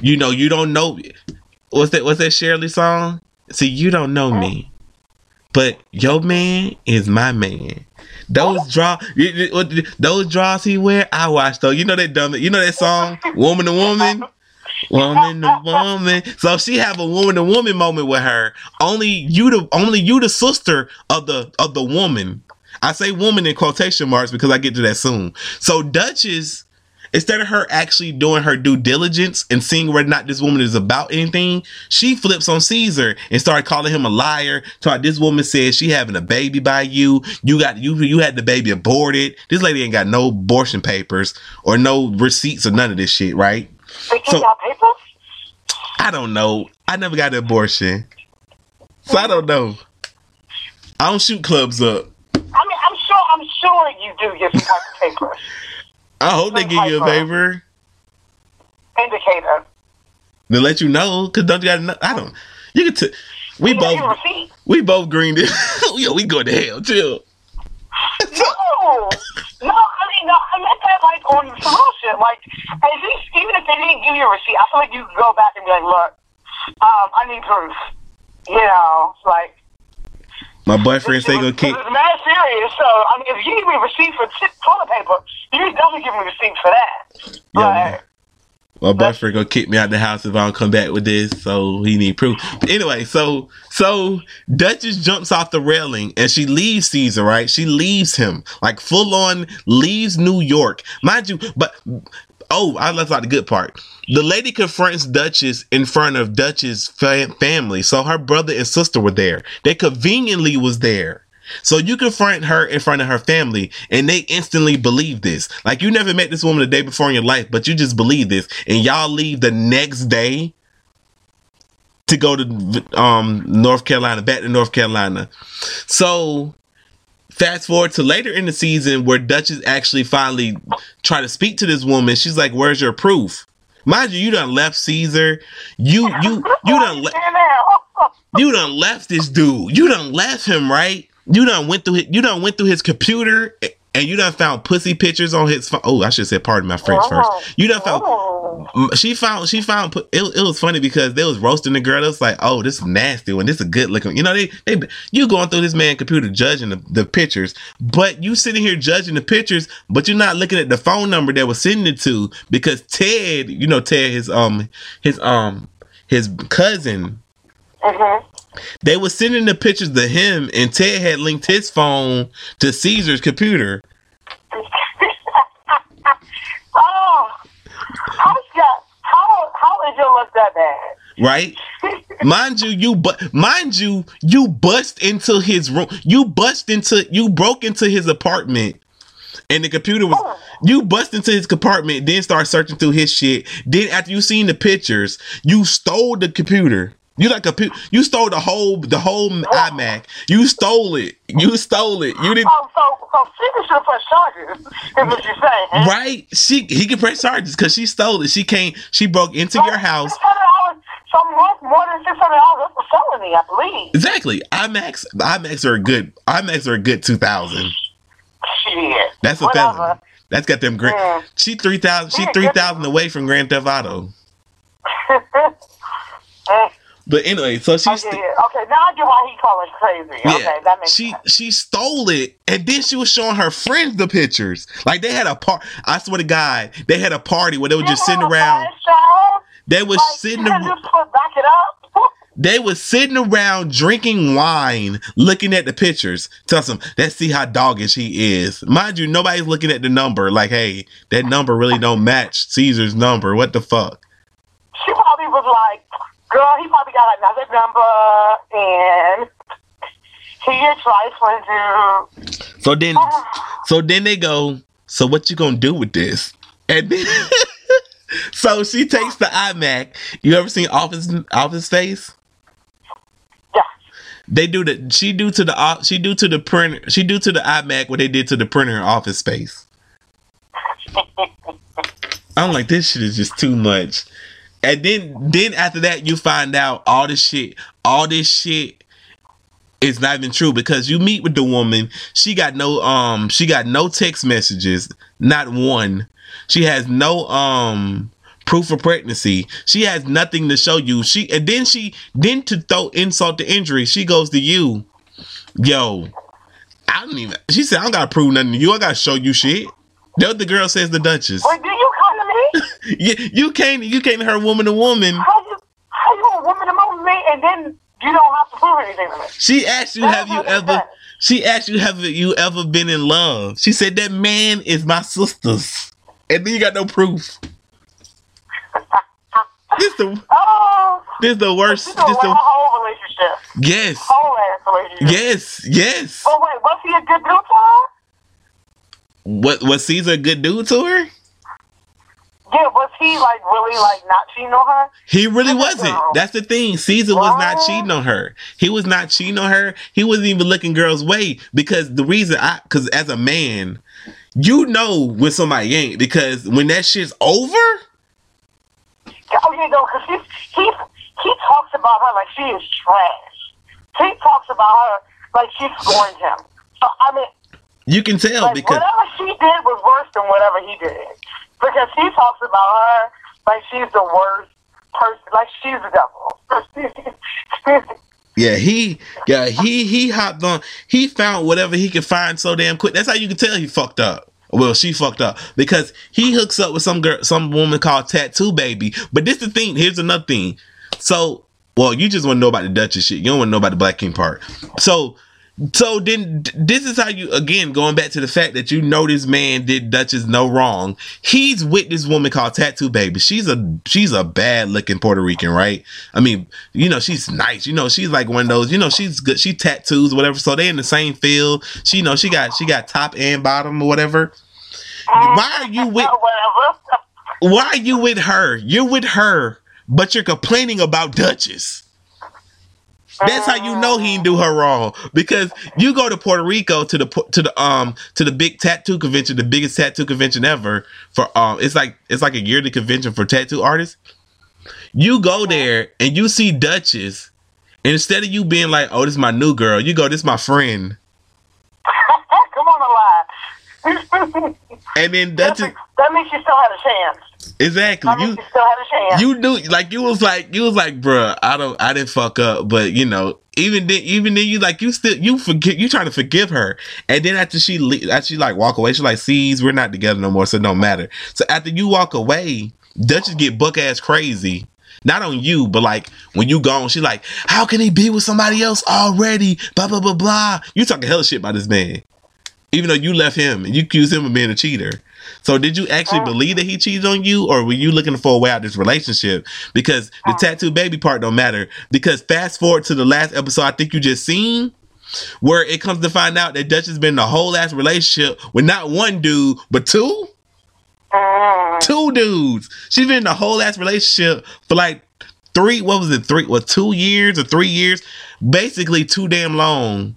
you know, you don't know what's that what's that Shirley song? See, you don't know me. But your man is my man. Those draw, you- what- those draws he wear, I watch though. You know that dumb, you know that song, woman to woman, woman to woman. So she have a woman to woman moment with her. Only you, the only you, the sister of the of the woman. I say woman in quotation marks because I get to that soon. So Duchess, instead of her actually doing her due diligence and seeing whether or not this woman is about anything, she flips on Caesar and started calling him a liar. Thought this woman said she having a baby by you. You got you you had the baby aborted. This lady ain't got no abortion papers or no receipts or none of this shit, right? They So- papers? I don't know. I never got an abortion. So I don't know. I don't shoot clubs up. I sure, you do get some type of papers. I hope they give you a favor. Indicator. to let you know because don't you got to I don't you can t- we You both we both greened it yo we going to hell chill No, no. I mean, no. I meant that like on some real shit. Like, at least even if they didn't give you a receipt, I feel like you could go back and be like, look, um, I need proof. You know, like. My boyfriend say gonna It's kick mad serious. So I mean, if you give me a receipt for toilet paper, you definitely give me a receipt for that. Yeah, But- my boyfriend gonna kick me out the house if I don't come back with this so he need proof. But anyway so so Duchess jumps off the railing and she leaves Caesar right? She leaves him like full on leaves New York. Mind you but oh I left out the good part the lady confronts Duchess in front of Duchess' fa- family. So her brother and sister were there. They conveniently was there. So you confront her in front of her family and they instantly believe this. Like you never met this woman the day before in your life, but you just believe this. And y'all leave the next day to go to um North Carolina, back to North Carolina. So fast forward to later in the season where Duchess actually finally try to speak to this woman. She's like, "Where's your proof?" Mind you, you done left Caesar. You you you done le- Yeah, now. you done left this dude. You done left him, right? You done went through his, you done went through his computer eh, and you done found pussy pictures on his phone. Oh, I should say pardon my French first. You done found Oh. She found she found it, it was funny because they was roasting the girl. It was like, oh, this is nasty one. This is a good looking. You know, they they you going through this man computer judging the, the pictures, but you sitting here judging the pictures, but you're not looking at the phone number that was sending it to because Ted, you know, Ted his um his um his cousin Mhm. They were sending the pictures to him, and Ted had linked his phone to Caesar's computer. oh, that? How how is your look that bad? Right, mind you, you but mind you, you bust into his room. You bust into, you broke into his apartment, and the computer was. Oh. You bust into his compartment, then start searching through his shit. Then after you seen the pictures, you stole the computer. You like a you stole the whole the whole iMac. You stole it. You stole it. You didn't. Oh, so so Secret should press charges. Is what you're saying? Right? She he can press charges because she stole it. She came. She broke into your house. Six hundred dollars. Some worth more than six hundred dollars. That's a felony, I believe. Exactly. iMacs. iMacs are a good. iMacs are a good two thousand. Shit. That's a Whatever. felony. That's got them grand. Yeah. She three thousand. She Yeah, three away from Grand Theft Auto. But anyway, so she. okay, st- yeah. okay, now I get why he call it crazy. yeah, Okay, that makes she sense. she stole it, and then she was showing her friends the pictures. Like they had a part. I swear to God, they had a party where they were just sitting around. They was Like, sitting. you ar- just put back it up. They was sitting around drinking wine, looking at the pictures. Tell them, let's see how doggish he is. Mind you, nobody's looking at the number. Like, hey, that number really don't match Caesar's number. What the fuck? She probably was like, girl, he probably got another number and He gets trifling, dude. So then, oh. so then they go. So what you gonna do with this? And then, so she takes the iMac. You ever seen Office Office Space? Yeah. They do the she do to the she do to the printer she do to the iMac what they did to the printer in Office Space. I'm like this shit is just too much. And then then after that you find out all this shit all this shit is not even true because you meet with the woman. She got no um she got no text messages not one. She has no um proof of pregnancy. She has nothing to show you. She and then she then to throw insult to injury she goes to you. Yo i don't even she said i don't gotta prove nothing to you. I gotta show you shit. The girl says the duchess. Do you? you, you can't you can't hurt woman to woman How you, how you a woman to me and then you don't have to prove anything to me? She asked you, have you ever? She asked you, have you ever been in love? She said that man is my sister's, and then you got no proof. This the Oh, this the worst. This the whole relationship. yes, Whole ass relationship. yes, yes. But wait, was he a good dude to her? What was Caesar a good dude to her? Yeah, was he like really like not cheating on her? He really wasn't. That's the thing. Caesar was not cheating on her. He was not cheating on her. He wasn't even looking girls' way because the reason I, because as a man, you know when somebody ain't because when that shit's over. Oh yeah, no, because he he he talks about her like she is trash. He talks about her like she scorned him. So I mean, You can tell like because whatever she did was worse than whatever he did. Because he talks about her like she's the worst person, like she's the devil. yeah, he yeah he he hopped on. He found whatever he could find so damn quick. That's how you can tell he fucked up. Well, she fucked up because he hooks up with some girl, some woman called Tattoo Baby. But this the thing. Here's another thing. So, well, you just want to know about the Duchess shit. You don't want to know about the Black Ink part. So, so then this is how you again going back to the fact that you know this man did Duchess no wrong. He's with this woman called Tattoo Baby. She's a she's a bad looking Puerto Rican, right? I mean, you know, she's nice. You know, she's like one of those. You know, she's good. She tattoos whatever. So they in the same field. She you know she got she got top and bottom or whatever. Um, why are you with whatever. Why are you with her? You're with her, but you're complaining about Duchess. That's how you know he didn't do her wrong because you go to Puerto Rico to the to the um to the big tattoo convention, the biggest tattoo convention ever for um it's like it's like a yearly convention for tattoo artists. You go there and you see Duchess, and instead of you being like, "Oh, this is my new girl," you go, "This is my friend," Come on, alive. and then that, Duchess means, that means she still had a chance. Exactly you she still had a chance. you knew like you was like you was like bruh i don't i didn't fuck up but you know even then even then you like you still you forget you trying to forgive her and then after she le- after she like walk away she like sees we're not together no more so it don't matter so after you walk away duchess get buck ass crazy not on you, but like when you gone, she like, how can he be with somebody else already? Blah blah blah blah. You talking hell shit about this man, even though you left him and you accuse him of being a cheater. So did you actually Oh. believe that he cheated on you, or were you looking for a way out of this relationship? Because the Oh. tattoo baby part don't matter. Because fast forward to the last episode, I think you just seen, where it comes to find out that Dutch has been in a whole ass relationship with not one dude but two, Mm. two dudes. She's been in a whole ass relationship for like three. What was it? Three? What? Two years or three years? Basically, too damn long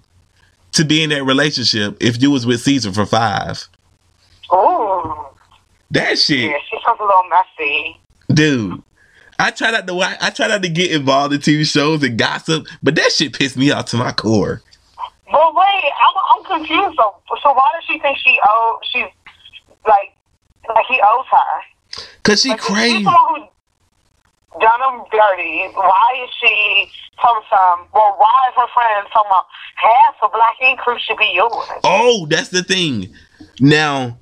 to be in that relationship. If you was with Caesar for five, Ooh. That shit. Yeah, she's a little messy. dude. I try not to watch, I try not to get involved in TV shows and gossip, but that shit pissed me off to my core. But wait, I'm, I'm confused. So, so why does she think she owe? She's like, like he owes her. Cause she Like, crazy. She's who done him dirty. Why is she telling some? Well, why is her friend talking about half of Black Ink Crew should be yours? Oh, that's the thing. Now,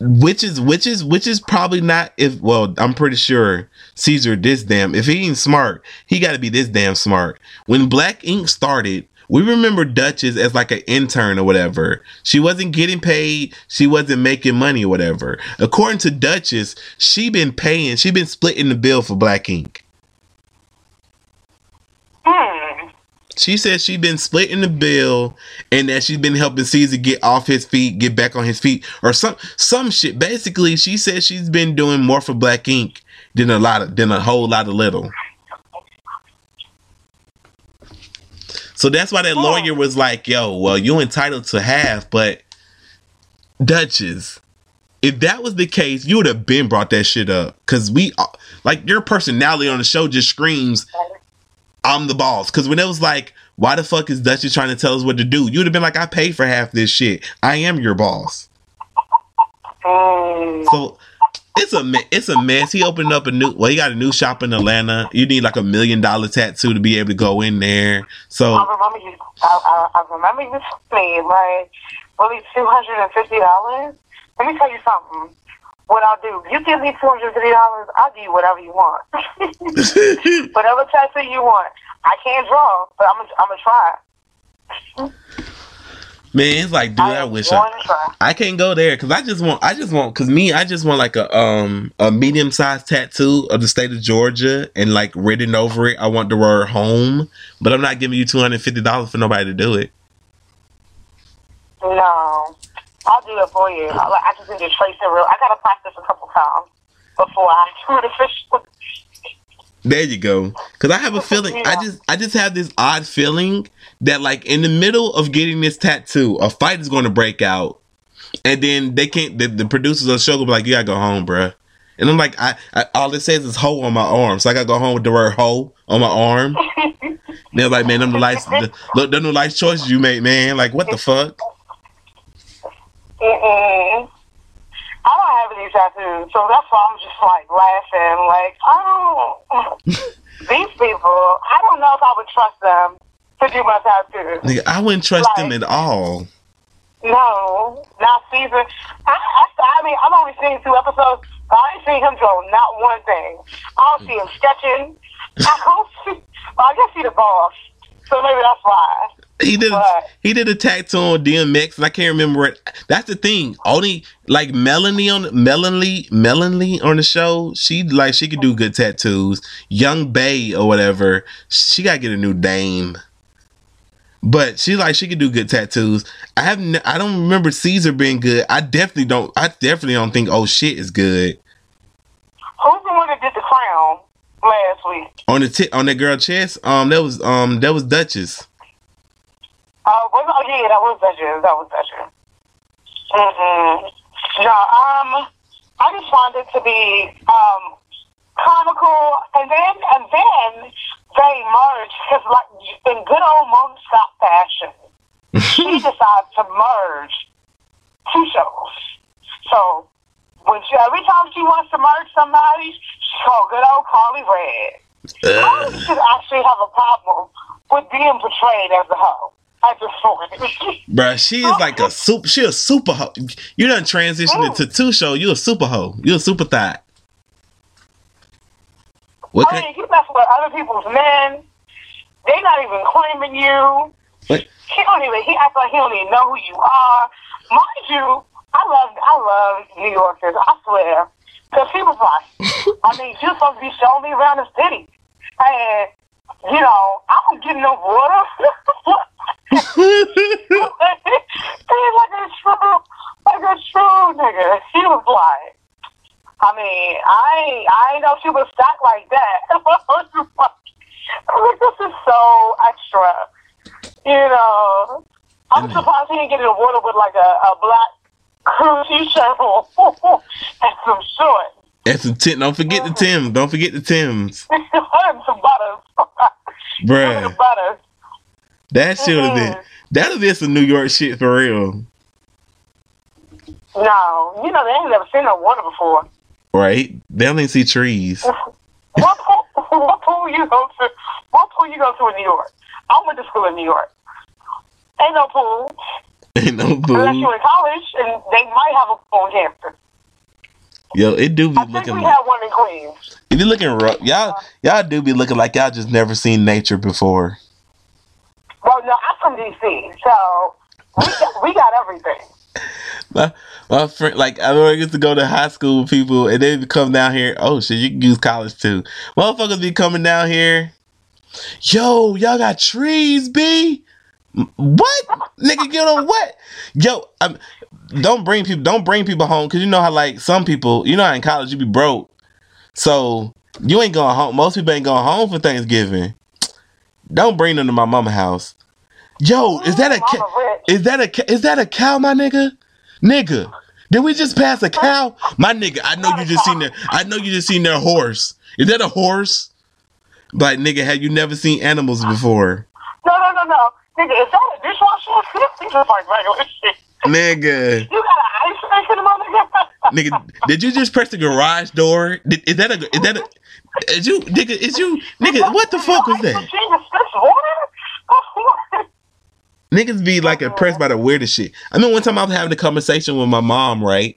which is which is which is probably not if well, I'm pretty sure Caesar this damn if he ain't smart, he gotta be this damn smart. When Black Ink started, we remember Duchess as like an intern or whatever. She wasn't getting paid, she wasn't making money or whatever. According to Duchess, she been paying, she been splitting the bill for Black Ink. Hmm. She said she's been splitting the bill and that she's been helping Caesar get off his feet, get back on his feet, or some some shit. Basically, she said she's been doing more for Black Ink than a lot of than a whole lot of little. So that's why that Oh. lawyer was like, "Yo, well, you're entitled to half, but Duchess, if that was the case, you would have been brought that shit up because we uh, like your personality on the show just screams, I'm the boss. Because when it was like, why the fuck is Duchess trying to tell us what to do? You'd have been like, I paid for half this shit. I am your boss. Mm. So it's a it's a mess. He opened up a new well, he got a new shop in Atlanta. You need like a million dollar tattoo to be able to go in there. So I remember you. I, I, I remember you telling me like, really, two hundred and fifty dollars. Let me tell you something. What I'll do, you give me two hundred fifty dollars, I'll give you whatever you want, whatever tattoo you want. I can't draw, but I'm gonna I'm gonna try. man, it's like, dude, I, wish I to try. I can't go there because I just want I just want because me I just want like a um a medium sized tattoo of the state of Georgia and like written over it. I want the word home, but I'm not giving you two hundred fifty dollars for nobody to do it. No, I'll do it for you. I, I just need to trace it real. I gotta practice a couple times before I do it officially. There you go. Because I have a feeling I just I just have this odd feeling that like in the middle of getting this tattoo, a fight is going to break out, and then they can't. The, the producers of the show will be like, "You gotta go home, bruh. And I'm like, I, I all it says is "hoe" on my arm, so I gotta go home with the word "hoe" on my arm. They're like, man, them the lights, the, look, them the life choices you made, man. Like, what the fuck? Mm-mm. I don't have any tattoos, so that's why I'm just like laughing. Like, I oh. don't. These people, I don't know if I would trust them to do my tattoo. Nigga, I wouldn't trust them at all. No, not Caesar. I, I, I mean, I've only seen two episodes. But I ain't seen him draw not one thing. I don't see him sketching. I don't see. Well, I guess he's the boss, so maybe that's why. He did. He did a tattoo on DMX, and I can't remember it. That's the thing. Only like Melanie on Melanie Melanie on the show. She like she could do good tattoos. Young Bae or whatever. She gotta get a new dame. But she like she could do good tattoos. I have n- I don't remember Caesar being good. I definitely don't. I definitely don't think oh shit is good Who's the one that did the crown last week? on the tit on that girl chest. Um, that was um that was Duchess. Oh, was, oh yeah, that was Duchess. That was Duchess. Mm-mm. No, um, I just it to be um comical, and then and then they merged because, like, in good old Mona Scott fashion, she decided to merge two shows. So when she, every time she wants to merge somebody, she called good old Karlie Redd. Karlie Ugh. should actually have a problem with being portrayed as a hoe at this point. Bruh, she is like a super. She a super hoe. You done transitioned into mm. two show. You a super hoe. You a super thought. What oh, I can mean, you mess with other people's men. They not even claiming you. what? He don't even. He acts like he don't even know who you are. Mind you, I love I love New Yorkers. I swear, because people like, I mean, you're supposed to be showing me around the city, and you know, I don't get no water. He's like a true, like a true nigga. He was like. I mean, I I ain't know she was stacked like that. Like, this is so extra. You know, I'm Mhm. surprised he didn't get in the water with like a, a black crew t-shirt on and some shorts and some Tim. Don't forget the Tim. Don't forget the Tims, some butters. Some bruh. butters. That should mm-hmm. have been. That'll be some New York shit for real, No, you know they ain't never seen no water before. right? They only see trees. what pool? What pool you go to? What pool you go to in New York? I went to school in New York. Ain't no pool Ain't no pool. unless you're in college, and they might have a pool on campus. Yo, it do be I think looking we like. have one in Queens. If you looking rough, y'all y'all do be looking like y'all just never seen nature before. Well, no, I'm from DC, so we got, we got everything. My, my friend, like I remember I used to go to high school with people, and they would come down here. Oh shit, you can use college too. Motherfuckers be coming down here, Yo, y'all got trees, B? What? Nigga, get on what? Yo, I'm, don't bring people don't bring people home because you know how like some people, you know how in college you be broke. So you ain't going home. Most people ain't going home for Thanksgiving. Don't bring them to my mama house. Yo, is that a ca- is that a is that a cow, my nigga? Nigga, did we just pass a cow? My nigga, I know you just seen their I know you just seen their horse. Is that a horse? Like nigga, have you never seen animals before? No, no, no, no. Nigga, is that a dishwasher? Like regular shit. Nigga. You got an ice maker, motherfucker? Nigga, did you just press the garage door? Did, is that a is that a is you nigga is you nigga what the fuck was that? Machine that spits water? Niggas be like impressed by the weirdest shit. I mean, one time I was having a conversation with my mom, right?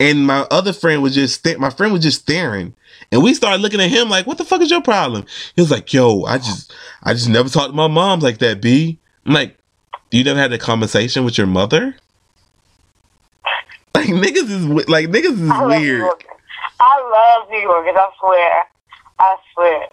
And my other friend was just my friend was just staring, and we started looking at him like, "What the fuck is your problem?" He was like, "Yo, I just, I just never talked to my mom like that." B, I'm like, "You never had a conversation with your mother?" Like niggas is like niggas is I love New weird. York. I love New Yorkers, I swear. I swear.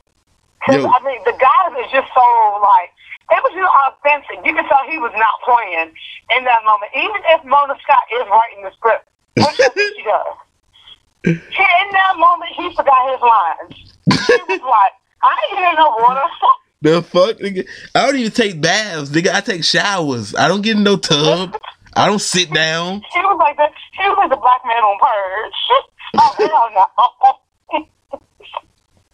Because, I mean, the guys is just so, like, it was just authentic. You can tell he was not playing in that moment. Even if Mona Scott is writing the script, which I think she does. In that moment, he forgot his lines. He was like, I ain't getting no water. The fuck, nigga? I don't even take baths, nigga. I take showers. I don't get in no tub. I don't sit down. He was like the, he was like the black man on Purge. oh, hell no.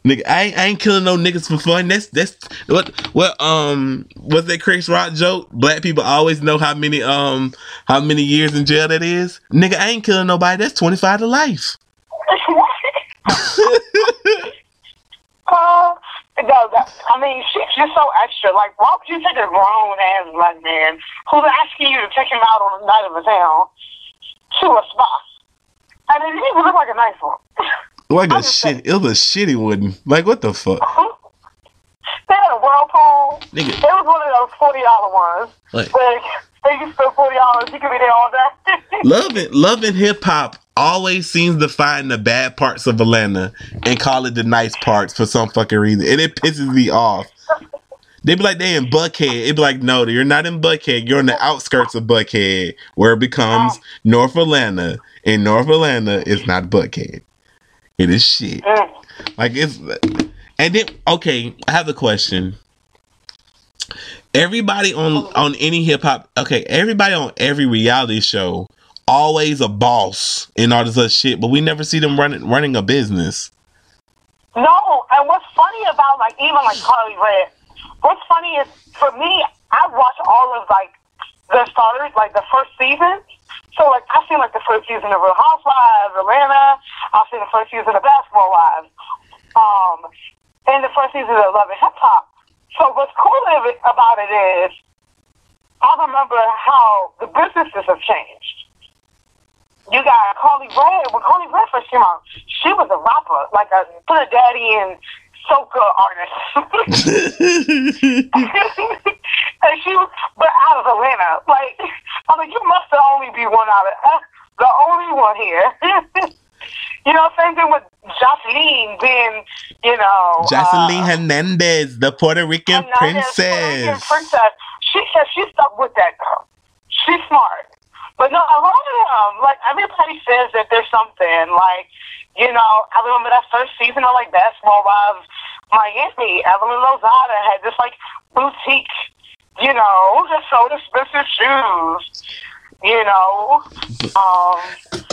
Nigga, I ain't, I ain't killing no niggas for fun. That's that's what what um what's that Chris Rock joke? Black people always know how many um how many years in jail that is. Nigga, I ain't killing nobody. That's twenty five to life. Uh, no, that, I mean, she's just so extra. Like, why would you take a grown ass black man who's asking you to take him out on the night of a town to a spa? mean, he even look like a nice one. Like a I'm saying. shit, it was a shitty one. Like what the fuck, they had a whirlpool. nigga? It was one of those forty dollar ones. Like Like, they forty dollars, you can be there all day. loving loving hip hop always seems to find the bad parts of Atlanta and call it the nice parts for some fucking reason, and it pisses me off. They be like they in Buckhead. It be like no, you're not in Buckhead. You're on the outskirts of Buckhead, where it becomes oh. North Atlanta. And North Atlanta is not Buckhead. It is shit. Mm. Like it's and then okay, I have a question. Everybody on on any hip hop okay, everybody on every reality show always a boss and all this other shit, but we never see them running running a business. No, and what's funny about like even like Karlie Redd, what's funny is for me, I watch all of like the starters, like the first season. So like I've seen like the first season of Real Housewives, Atlanta. I've seen the first season of Basketball Wives, um, and the first season of Love and Hip Hop. So what's cool about it is, I remember how the businesses have changed. You got Karlie Redd. When Karlie Redd first came out, she was a rapper, like a put a daddy in soca artist. and she was, but out of Atlanta. Like, I'm like, you must only be one out of uh, the only one here. you know, same thing with Joseline being, you know, Joseline uh, Hernandez, the Puerto Rican Hernandez, Puerto Rican princess. princess. She said she stuck with that girl. She's smart. But no, a lot of them, like everybody says that there's something. Like, you know, I remember that first season of like Basketball Wives Miami. Evelyn Lozada had this like boutique, you know, just sold expensive shoes. You know, um,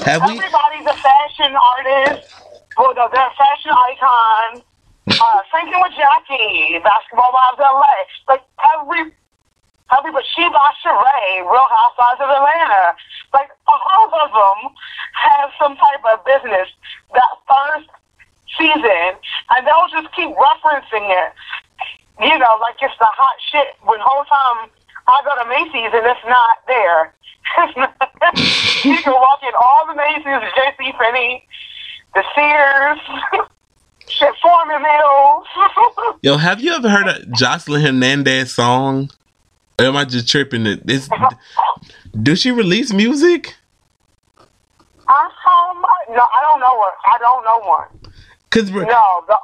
Have we everybody's a fashion artist. Well, no, they're a fashion icon. Uh, same thing with Jackie, Basketball Wives LA. Like every, every, but She by Sheree, Real Housewives of Atlanta. Like all of them have some type of business. That first season, and they'll just keep referencing it. You know, like it's the hot shit. When whole time I go to Macy's and it's not there. You can walk in all the Macy's, J.C. Penney, the Sears, shit, Forman Mills. Yo, have you ever heard a Joseline Hernandez song? Am I just tripping? It it's, do she release music? um, no, I don't know one. I don't know one. Cause No, the,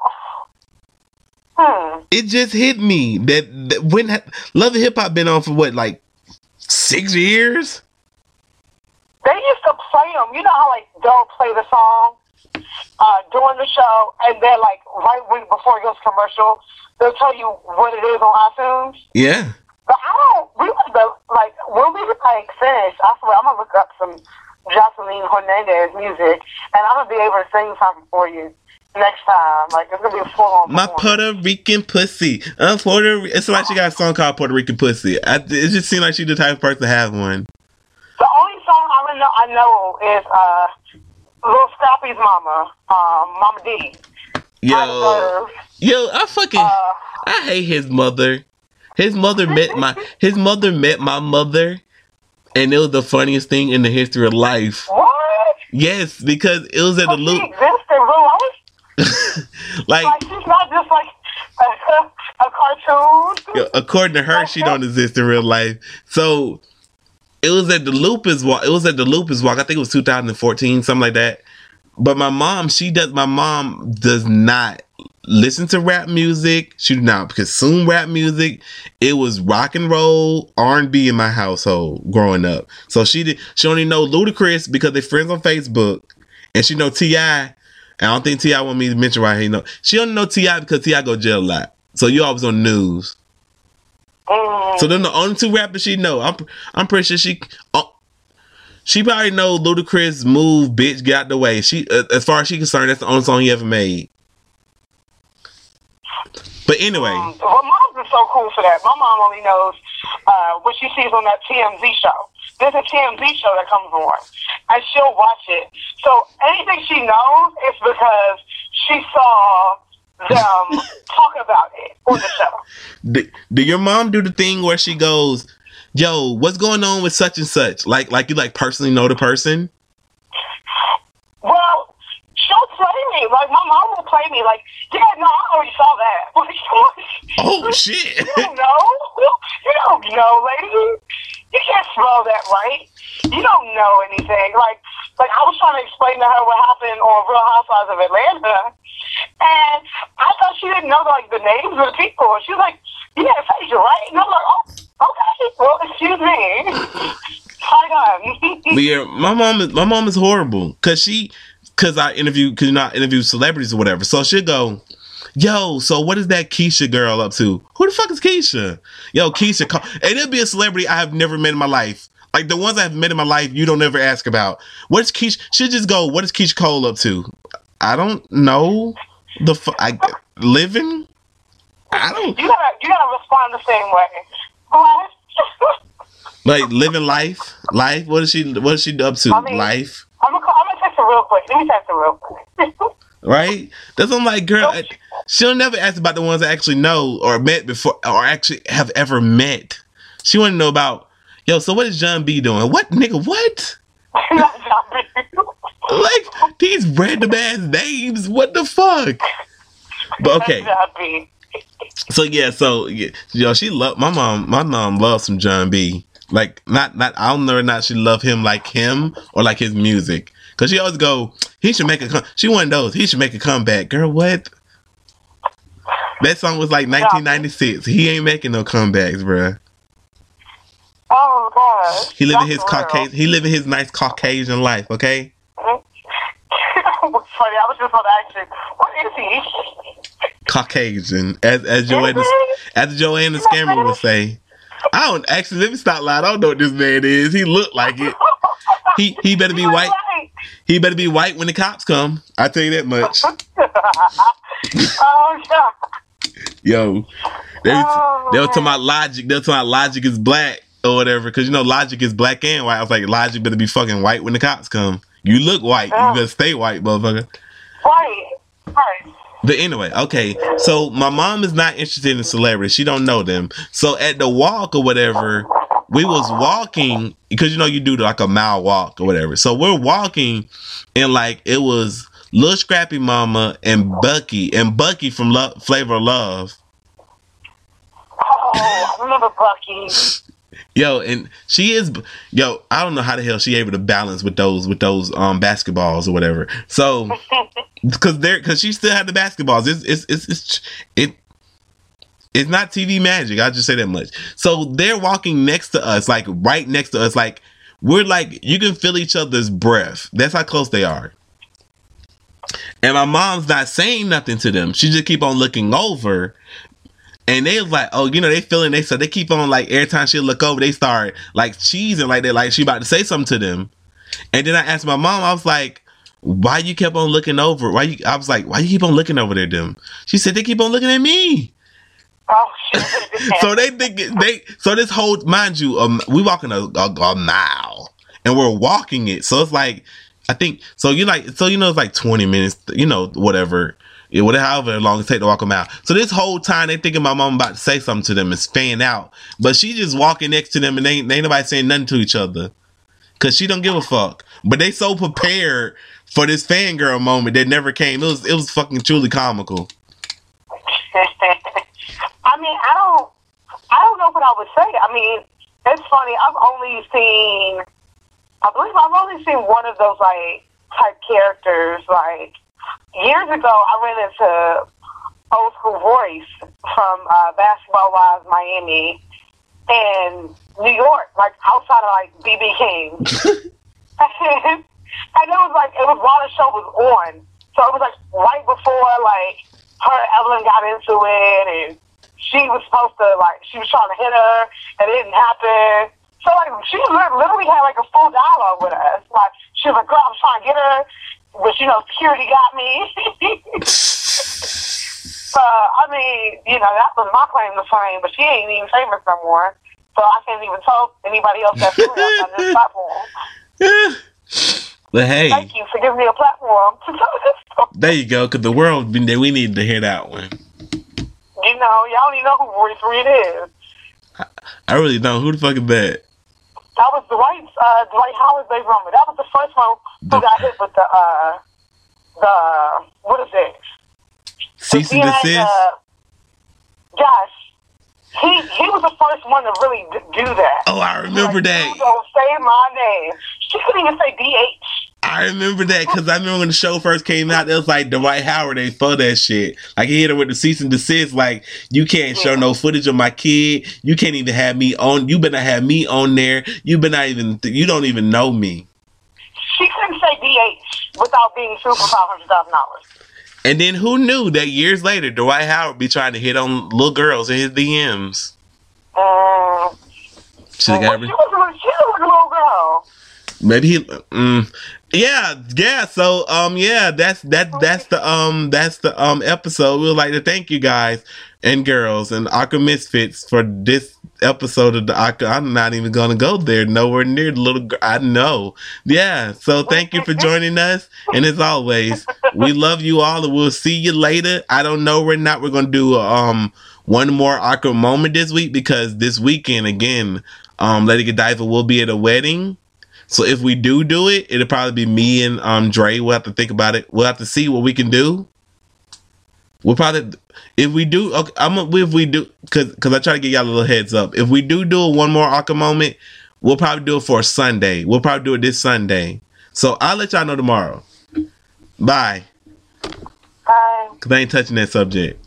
Hmm. It just hit me that, that when Love and Hip Hop been on for what like six years. They used to play them. You know how like they'll play the song uh, during the show, and then like right when before it goes commercial, they'll tell you what it is on iTunes. Yeah. But I don't. We was the like when we like finish. I swear I'm gonna look up some Joseline Hernandez music, and I'm gonna be able to sing something for you next time. Like it's gonna be a full on. My Puerto Rican pussy. Uh, Puerto. It's like she got a song called Puerto Rican Pussy. I, it just seemed like she the type of person to have one. The only song I know I know is uh, Lil Scrappy's mama, um, Momma Dee. Yo, yo, I fucking, Uh, I hate his mother. His mother met my, his mother met my mother, and it was the funniest thing in the history of life. what? Yes, because it was at the loop. exist in real life? like, Like she's not just like a, a cartoon. according to her, she don't exist in real life. So it was at the Lupus walk. It was at the Lupus walk. I think it was 2014, something like that. But my mom, she does. My mom does not listen to rap music. She did not consume rap music. It was rock and roll, R and B in my household growing up. So she did. She only know Ludacris because they're friends on Facebook, and she know Ti. I don't think T.I. want me to mention right here. No, she only know T.I. because T.I. go jail a lot. So you always on news. Mm. So then the only two rappers she know, I'm I'm pretty sure she oh, she probably know Ludacris move, bitch, got the way. She uh, as far as she concerned, that's the only song he ever made. But anyway, Um, well, moms are so cool for that. My mom only knows uh, what she sees on that TMZ show. There's a TMZ show that comes on, and she'll watch it. So anything she knows is because she saw them talk about it on the show. do, do your mom do the thing where she goes, "Yo, what's going on with such and such?" Like like you like personally know the person? Well, she'll play me. Like, my mom will play me. Like, yeah, no, I already saw that. Like, Oh shit. You don't know. You don't know, lady. You can't spell that right. You don't know anything. Like, like I was trying to explain to her what happened on Real Housewives of Atlanta, and I thought she didn't know like the names of the people. She was like, "Yeah, Phaedra, right?" And I'm like, "Oh, okay. Well, excuse me. On." Yeah, my mom is my mom is horrible because she because I interview because you know I interview celebrities or whatever. So she'll go, "Yo, so what is that Keyshia girl up to? Who the fuck is Keyshia? Yo, Keyshia, call, and it'll be a celebrity I have never met in my life. Like the ones I've met in my life, you don't ever ask about. What's Keyshia? She'll just go, "What is Keyshia Cole up to? I don't know. The fu- I living. I don't you gotta, you gotta respond the same way. What? like living life. Life. What is she? What is she up to? I mean- life." I'm gonna, I'm gonna text her real quick. Let me text her real quick. right? That's what I'm like, girl. I- She'll never ask about the ones I actually know or met before or actually have ever met. She want to know about, yo, so what is Jon B doing? What nigga, what? Like these random ass names. What the fuck? But okay, so yeah, so yeah, yo, she love my mom. My mom loves some Jon B. Like not not I don't know or not she love him like him or like his music. Cause she always go, he should make a. She one of those. He should make a comeback, girl. What? That song was like 1996. He ain't making no comebacks, bruh. Oh gosh. He living his. Caucasian. He living his nice Caucasian life. Okay. Funny? I was just going to ask you, what is he? Caucasian, as as Joanna as Joanna Scammer would say. I don't actually. Let me stop lying. I don't know what this man is. He look like it. He he better be white. He better be white when the cops come. I tell you that much. oh god. Yo, they Oh, they were talking about Logic. They were talking about Logic is black or whatever. Because you know Logic is black and white. I was like, Logic better be fucking white when the cops come. You look white. You better stay white, motherfucker. White. Right. But anyway, okay. So my mom is not interested in celebrities. She don't know them. So at the walk or whatever, we was walking because you know you do like a mile walk or whatever. So we're walking and like it was Lil Scrappy Mama and Bucky and Bucky from Lo- Flavor of Love. Oh, I remember Bucky. Yo, and she is yo, I don't know how the hell she able to balance with those with those um basketballs or whatever. So cuz they're cuz she still had the basketballs. It's it's it's, it's it It's not TV magic. I'll just say that much. So they're walking next to us, like right next to us, like we're like you can feel each other's breath. That's how close they are. And my mom's not saying nothing to them. She just keep on looking over. And they was like, oh, you know, they feeling they so they keep on like every time she look over, they start like cheesing like they like she about to say something to them. And then I asked my mom, I was like, why you kept on looking over? Why you I was like, why you keep on looking over there, them? She said they keep on looking at me. Oh shit. So they think they so this whole mind you, um, we walking a, a, a mile and we're walking it. So it's like I think so you like so you know it's like twenty minutes, you know whatever, yeah, whatever however long it take to walk them out. So this whole time they thinking my mom about to say something to them and fan out, but she just walking next to them and they, they ain't nobody saying nothing to each other because she don't give a fuck. But they so prepared for this fangirl moment that never came. It was it was fucking truly comical. I mean, I don't, I don't know what I would say. I mean, it's funny. I've only seen, I believe I've only seen one of those like type characters. Like years ago, I ran into old school Royce from uh, Basketball Wives Miami and New York, like outside of like BB King. and it was like it was while the show was on, so it was like right before like her and Evelyn got into it, and she was supposed to like she was trying to hit her, and it didn't happen. So like she literally had like a full dialogue with us. Like she was like, "Girl, I was trying to get her, but you know, security got me." so I mean, you know, that was my claim to fame, but she ain't even famous no more. So I can't even tell anybody else that's on this platform. but hey, Thank you for giving me a platform to tell this story. there you go. Cause the world. We needed to hear that one. You know, y'all don't even know who Royce Reed is. I really don't. Who the fuck is that? That was Dwight, uh, Dwight Howard's baby mama. That was the first one who got hit with the, uh, the, what is it? Cease and desist. Uh, yes. He, he was the first one to really do that. Oh, I remember like, that. Don't say my name. She couldn't even say DH. I remember that because I remember when the show first came out, it was like Dwight Howard ain't for that shit. Like he hit her with the cease and desist. Like you can't show no footage of my kid. You can't even have me on. You better have me on there. You better not even. You don't even know me. She couldn't say DH without being sued for $500,000. And then who knew that years later Dwight Howard be trying to hit on little girls in his DMs? Um, well, got she was, a- she was a little girl. maybe he. Mm, yeah, yeah. So um, yeah, that's that that's the um that's the um episode. We would like to thank you guys and girls and Awkward Misfits for this episode of the Aqua. I'm not even gonna go there. Nowhere near the little. gr- I know. Yeah. So thank you for joining us. And as always, we love you all, and we'll see you later. I don't know or not we're gonna do um one more awkward moment this week because this weekend again, um, Lady Godiva will be at a wedding. So if we do do it, it'll probably be me and um Dre. We'll have to think about it. We'll have to see what we can do. We'll probably if we do. Okay, I'm gonna- if we do because because I try to give y'all a little heads up. If we do do a one more awkward moment, we'll probably do it for a Sunday. We'll probably do it this Sunday. So I'll let y'all know tomorrow. Bye. Bye. Cause I ain't touching that subject.